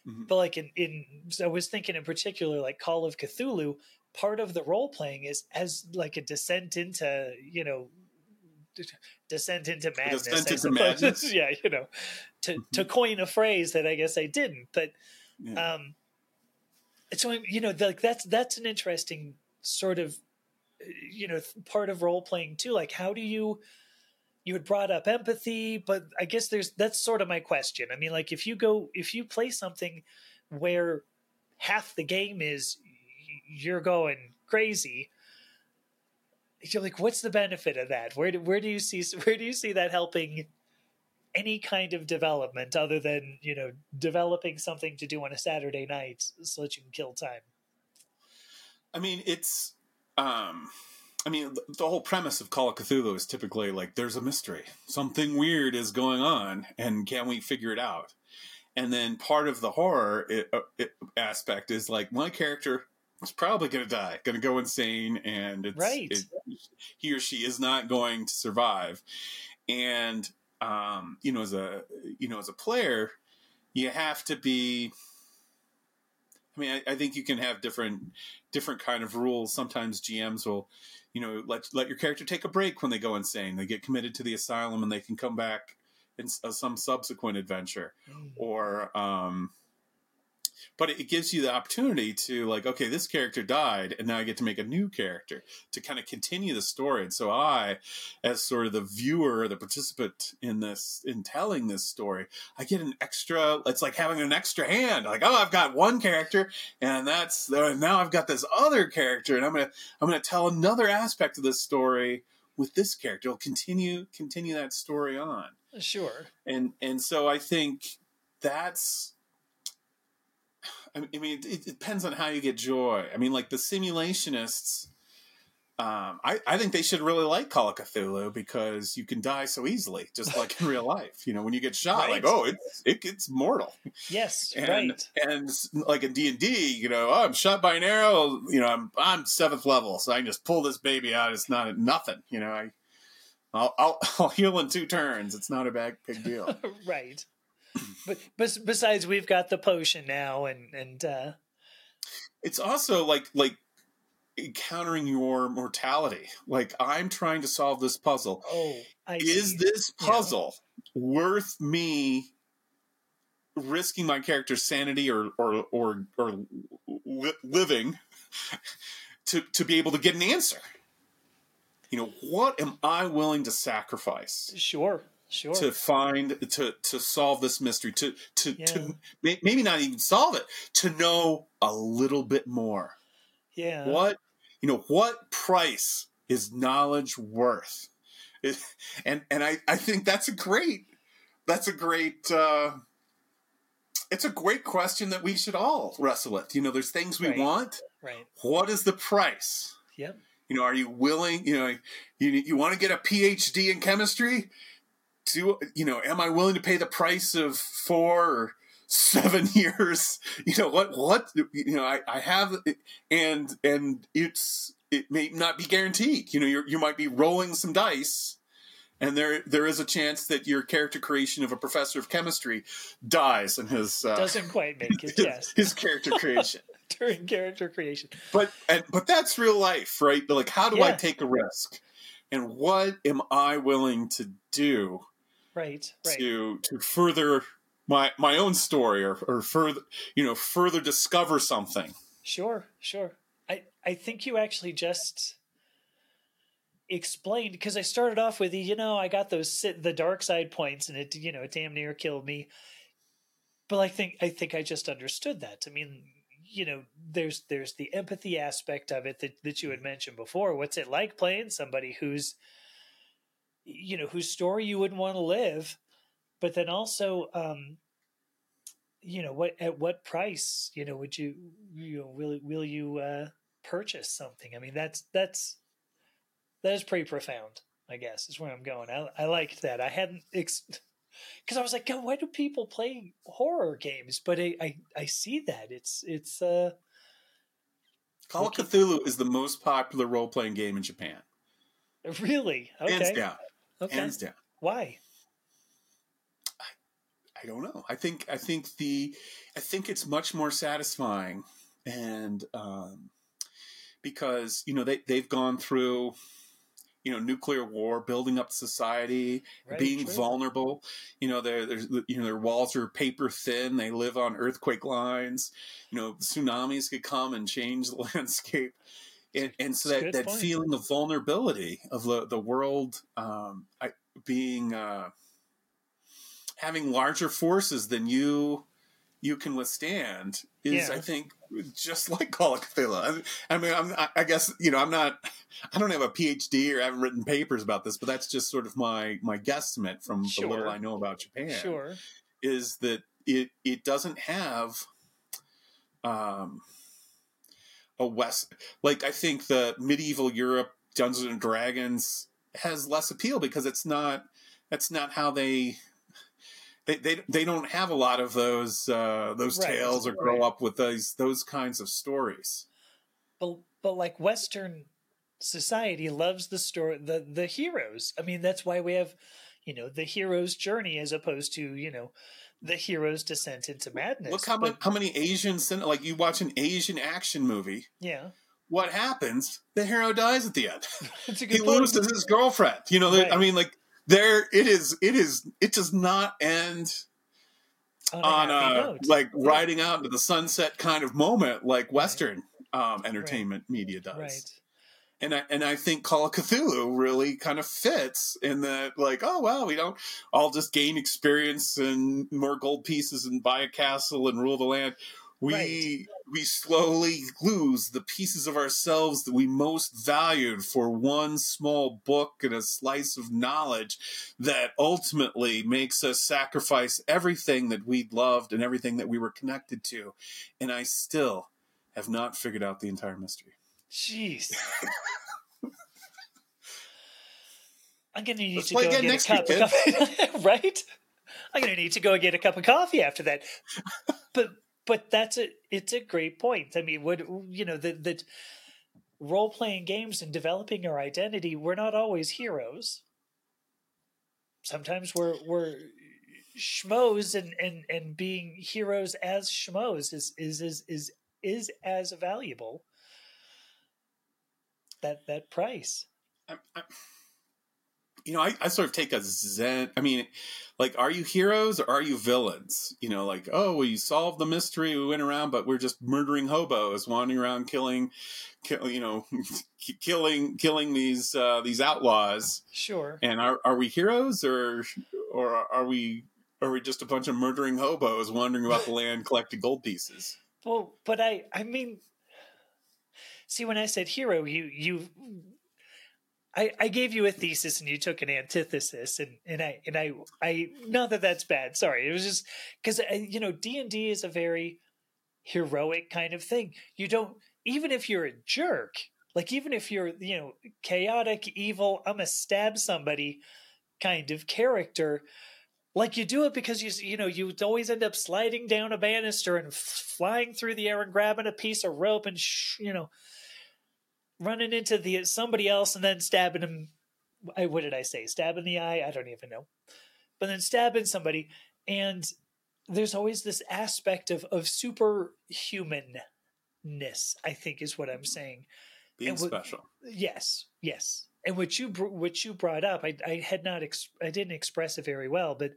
Speaker 2: Mhm.
Speaker 1: but like in in so I was thinking in particular like Call of Cthulhu. Part of the role playing is as like a descent into you know descent into madness.
Speaker 2: descent into madness?
Speaker 1: yeah, you know, to to coin a phrase that I guess I didn't, but
Speaker 2: Yeah.
Speaker 1: um so you know like that's that's an interesting sort of you know part of role playing too like how do you you had brought up empathy but i guess there's that's sort of my question i mean like if you go if you play something where half the game is you're going crazy you're like what's the benefit of that where do, where do you see where do you see that helping any kind of development other than you know developing something to do on a saturday night so that you can kill time
Speaker 2: I mean, it's. Um, I mean, the, whole premise of Call of Cthulhu is typically like there's a mystery, something weird is going on, and can we figure it out? And then part of the horror it, uh, it aspect is like my character is probably going to die, going to go insane, and it's,
Speaker 1: Right.
Speaker 2: it, he or she is not going to survive. And um, you know, as a you know, as a player, you have to be. I mean, I, I think you can have different different kind of rules. Sometimes GMs will, you know, let let your character take a break when they go insane. They get committed to the asylum and they can come back in uh, some subsequent adventure. Or, um, but it gives you the opportunity to like, okay, this character died, and now I get to make a new character to kind of continue the story. And so I, as sort of the viewer, the participant in this, in telling this story, I get an extra. It's like having an extra hand. Like, oh, I've got one character, and that's now I've got this other character, and I'm gonna I'm gonna tell another aspect of this story with this character. It'll continue continue that story on,
Speaker 1: sure
Speaker 2: and and so I think that's. I mean, it, it depends on how you get joy. I mean, like the simulationists. Um, I, I think they should really like Call of Cthulhu because you can die so easily, just like in real life. You know, when you get shot,
Speaker 1: Right.
Speaker 2: like oh, it's it, it's mortal
Speaker 1: yes
Speaker 2: and
Speaker 1: right
Speaker 2: and like in D and D, you know, oh, I'm shot by an arrow. You know, I'm I'm seventh level, so I can just pull this baby out. It's not nothing. You know, I I'll I'll, I'll heal in two turns. It's not a big big deal.
Speaker 1: right but bes- besides we've got the potion now and and uh
Speaker 2: it's also like like encountering your mortality. Like I'm trying to solve this puzzle.
Speaker 1: oh i
Speaker 2: Is
Speaker 1: see.
Speaker 2: this
Speaker 1: Yeah.
Speaker 2: puzzle worth me risking my character's sanity or or or, or li- living to to be able to get an answer? You know, what am I willing to sacrifice?
Speaker 1: Sure. Sure.
Speaker 2: To find to to solve this mystery, to to,
Speaker 1: Yeah.
Speaker 2: to maybe not even solve it, to know a little bit more.
Speaker 1: yeah.
Speaker 2: what you know what price is knowledge worth It- and and i i think that's a great that's a great uh it's a great question that we should all wrestle with you know there's things we
Speaker 1: Right.
Speaker 2: want
Speaker 1: Right.
Speaker 2: what is the price
Speaker 1: Yep.
Speaker 2: you know are you willing you know you you want to get a phd in chemistry do you know am i willing to pay the price of four or seven years you know what what you know i i have and and it's it may not be guaranteed you know you you might be rolling some dice and there there is a chance that your character creation of a professor of chemistry dies in his uh,
Speaker 1: Doesn't quite make it. Yes.
Speaker 2: his character creation
Speaker 1: During character creation.
Speaker 2: but and, but that's real life right like how do i take a risk and what am i willing to do
Speaker 1: Right. Right.
Speaker 2: to to further my my own story or, or further you know further discover something
Speaker 1: Sure, sure. I I think you actually just explained because I started off with you know I got those sit the dark side points and it you know it damn near killed me. But I think I think I just understood that. I mean, you know, there's there's the empathy aspect of it that that you had mentioned before. What's it like playing somebody who's you know whose story you wouldn't want to live, but then also um you know what at what price you know would you you know will will you uh purchase something? I mean that's that's that is pretty profound i guess is where i'm going. I, I liked that. I hadn't because i was like God, why do people play horror games? But I, I i see that. It's it's uh
Speaker 2: call of cthulhu is the most popular role-playing game in japan.
Speaker 1: Really? Okay.
Speaker 2: down
Speaker 1: okay
Speaker 2: hands down
Speaker 1: why
Speaker 2: i don't know i think i think the i think it's much more satisfying and um because you know they they've gone through you know nuclear war building up society
Speaker 1: right
Speaker 2: being
Speaker 1: true.
Speaker 2: vulnerable. You know, their there's you know their walls are paper thin. They live on earthquake lines. You know, tsunamis could come and change the landscape. And, and so that, that
Speaker 1: point.
Speaker 2: feeling of vulnerability of the, the world um, I, being uh, having larger forces than you you can withstand is
Speaker 1: Yeah.
Speaker 2: I think just like Cthulhu. I, mean, I'm, I- I guess you know I'm not. I don't have a PhD or I haven't written papers about this, but that's just sort of my my guesstimate from the little I know about Japan.
Speaker 1: sure
Speaker 2: is that it it doesn't have um a west like I think the medieval Europe Dungeons and Dragons has less appeal because it's not that's not how they they, they, they don't have a lot of those uh, those
Speaker 1: Right,
Speaker 2: tales or grow
Speaker 1: right.
Speaker 2: up with those those kinds of stories.
Speaker 1: but but like western society loves the story the the heroes i mean that's why we have you know the hero's journey as opposed to you know the hero's descent into madness
Speaker 2: Look how
Speaker 1: But-
Speaker 2: many how many Asian cin- like you watch an Asian action movie.
Speaker 1: yeah
Speaker 2: What happens? The hero dies at the end. he
Speaker 1: point.
Speaker 2: loses his girlfriend. You know, there- I mean, like there it is. It is. It does not end
Speaker 1: on,
Speaker 2: on
Speaker 1: a note.
Speaker 2: like riding out into the sunset kind of moment, like Western um, entertainment media does.
Speaker 1: right
Speaker 2: And I and I think Call of Cthulhu really kind of fits in that, like, oh well, we don't all just gain experience and more gold pieces and buy a castle and rule the land. We
Speaker 1: Right.
Speaker 2: we slowly lose the pieces of ourselves that we most valued for one small book and a slice of knowledge that ultimately makes us sacrifice everything that we loved and everything that we were connected to. And I still have not figured out the entire mystery.
Speaker 1: Jeez. I'm gonna need
Speaker 2: Let's
Speaker 1: to go
Speaker 2: again
Speaker 1: and get a cup
Speaker 2: week,
Speaker 1: of coffee. Right? I'm gonna need to go and get a cup of coffee after that. But but that's a it's a great point. I mean would you know that the role playing games and developing our identity we're not always heroes. Sometimes we're we're schmoes and and and being heroes as schmoes is is is is is as valuable that that price
Speaker 2: I'm, I'm, you know, I, I sort of take a zen. I mean, like, are you heroes or are you villains? You know, like, oh, we solved the mystery, we went around, but we're just murdering hobos, wandering around killing, kill, you know, killing killing these uh, these outlaws.
Speaker 1: Sure.
Speaker 2: And are are we heroes or or are we are we just a bunch of murdering hobos wandering about the land collecting gold pieces?
Speaker 1: Well, but I I mean, see, when I said hero, you you I, I gave you a thesis and you took an antithesis and, and I and I I not that that's bad sorry. It was just because uh, you know D and D is a very heroic kind of thing. You don't even if you're a jerk like even if you're you know chaotic evil I'm a stab somebody kind of character like you do it because you you know you always end up sliding down a banister and flying through the air and grabbing a piece of rope and sh- you know running into the somebody else and then stabbing him. What did I say? Stabbing the eye? I don't even know. But then stabbing somebody, and there's always this aspect of of superhumanness. I think is what I'm saying.
Speaker 2: Being special.
Speaker 1: Yes, yes. And what you what you brought up, I, I had not ex- I didn't express it very well, but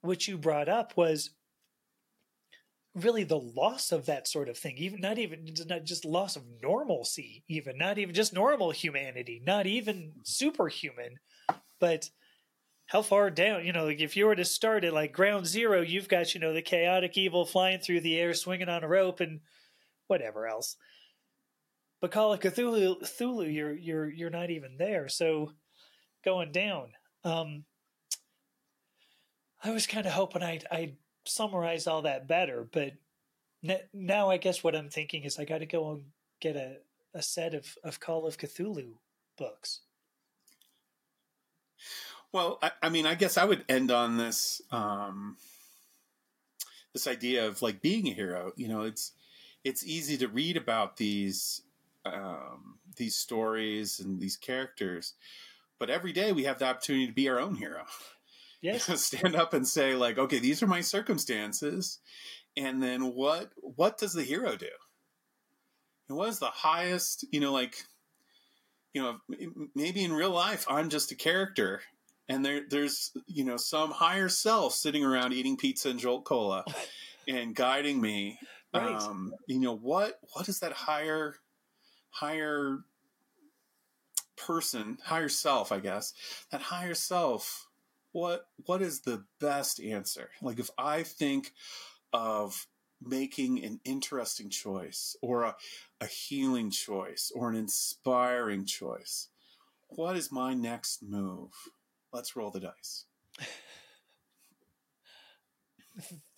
Speaker 1: what you brought up was really the loss of that sort of thing even not even not just loss of normalcy even not even just normal humanity not even superhuman but how far down you know like if you were to start at like ground zero you've got you know the chaotic evil flying through the air swinging on a rope and whatever else but call of cthulhu cthulhu you're you're you're not even there so going down um i was kind of hoping i'd i'd summarize all that better. But now I guess what I'm thinking is I got to go and get a, a set of, of Call of Cthulhu books.
Speaker 2: Well, I, I mean, I guess I would end on this um, this idea of like being a hero. You know, it's it's easy to read about these um, these stories and these characters, but every day we have the opportunity to be our own hero.
Speaker 1: Yes.
Speaker 2: stand up and say like, okay, these are my circumstances, and then what? What does the hero do? And what is the highest? You know, like, you know, maybe in real life I'm just a character, and there there's you know some higher self sitting around eating pizza and Jolt Cola, and guiding me. Right. Um, you know what? What is that higher higher person, higher self? I guess that higher self what what is the best answer? Like if I think of making an interesting choice or a, a healing choice or an inspiring choice, what is my next move? Let's roll the dice.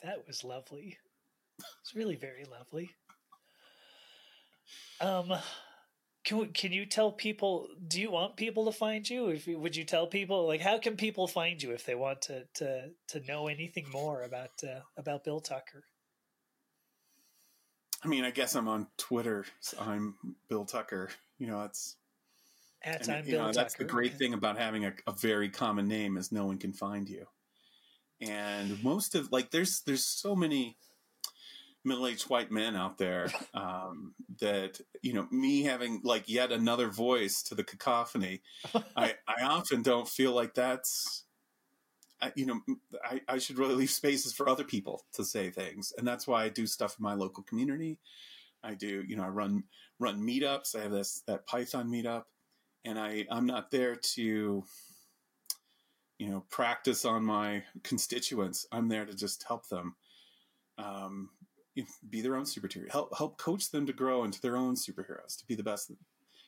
Speaker 1: that was lovely. It's really very lovely. Um can can you tell people? Do you want people to find you? If would you tell people like how can people find you if they want to to to know anything more about uh, about Bill Tucker?
Speaker 2: I mean, I guess I'm on Twitter. So I'm Bill Tucker. You know, it's
Speaker 1: at time Bill know,
Speaker 2: Tucker. That's the great thing about having a, a very common name is no one can find you. And most of like there's there's so many middle-aged white men out there um, that you know me having like yet another voice to the cacophony i i often don't feel like that's I, you know I, I should really leave spaces for other people to say things and that's why i do stuff in my local community. I do you know i run run meetups. I have this that python meetup and i i'm not there to you know practice on my constituents. I'm there to just help them. Um, be their own superhero. Help help coach them to grow into their own superheroes, to be the best.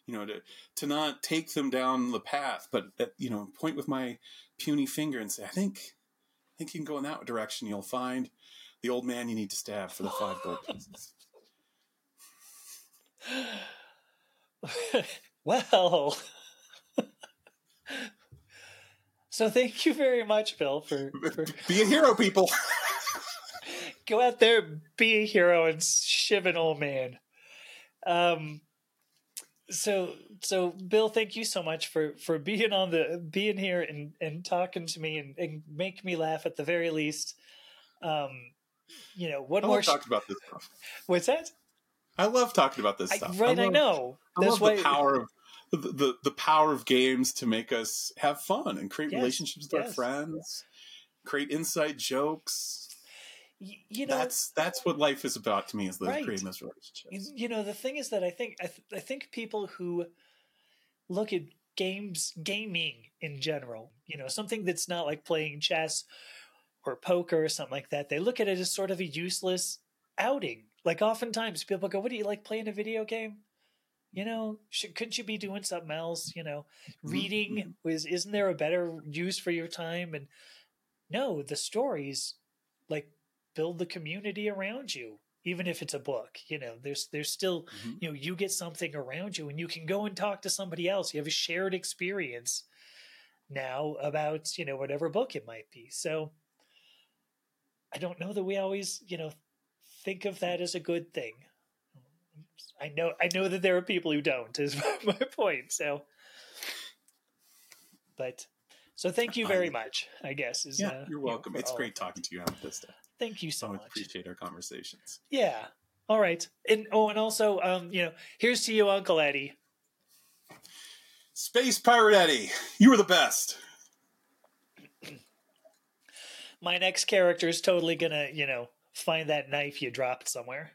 Speaker 2: You know, to to not take them down the path, but uh, you know, point with my puny finger and say, "I think, I think you can go in that direction. You'll find the old man you need to stab for the five gold pieces."
Speaker 1: well. so thank you very much, Bill, for, for...
Speaker 2: be a hero, people.
Speaker 1: Go out there, be a hero, and shiv an old man. Um, so so Bill, thank you so much for for being on the being here and and talking to me and, and make me laugh at the very least. Um, you know, one
Speaker 2: I
Speaker 1: more
Speaker 2: talked about this stuff.
Speaker 1: What's that?
Speaker 2: I love talking about this stuff.
Speaker 1: I, right, I, love, I know.
Speaker 2: I That's love why... the power of the, the, the power of games to make us have fun and create
Speaker 1: Yes,
Speaker 2: relationships with our
Speaker 1: yes.
Speaker 2: friends, create inside jokes.
Speaker 1: You know,
Speaker 2: that's that's what life is about to me is those
Speaker 1: Right.
Speaker 2: creating those relationships.
Speaker 1: you know the thing is that i think I, th- I think people who look at games gaming in general you know something that's not like playing chess or poker or something like that they look at it as sort of a useless outing. Like oftentimes people go what do you like playing a video game? You know should, couldn't you be doing something else? You know reading mm-hmm. was isn't there a better use for your time? And no the stories build the community around you even if it's a book you know there's there's still
Speaker 2: Mhm.
Speaker 1: you know you get something around you and you can go and talk to somebody else you have a shared experience now about you know whatever book it might be so i don't know that we always you know think of that as a good thing i know i know that there are people who don't is my point so but so thank you very much i guess is
Speaker 2: Yeah,
Speaker 1: uh,
Speaker 2: you're welcome. it's great talking to you, Amethysta.
Speaker 1: Thank you
Speaker 2: so much
Speaker 1: much
Speaker 2: appreciate our conversations.
Speaker 1: yeah all right and oh and also um you know here's to you uncle eddie
Speaker 2: Space Pirate Eddie, you were the best.
Speaker 1: my next character is totally gonna, you know, find that knife you dropped somewhere.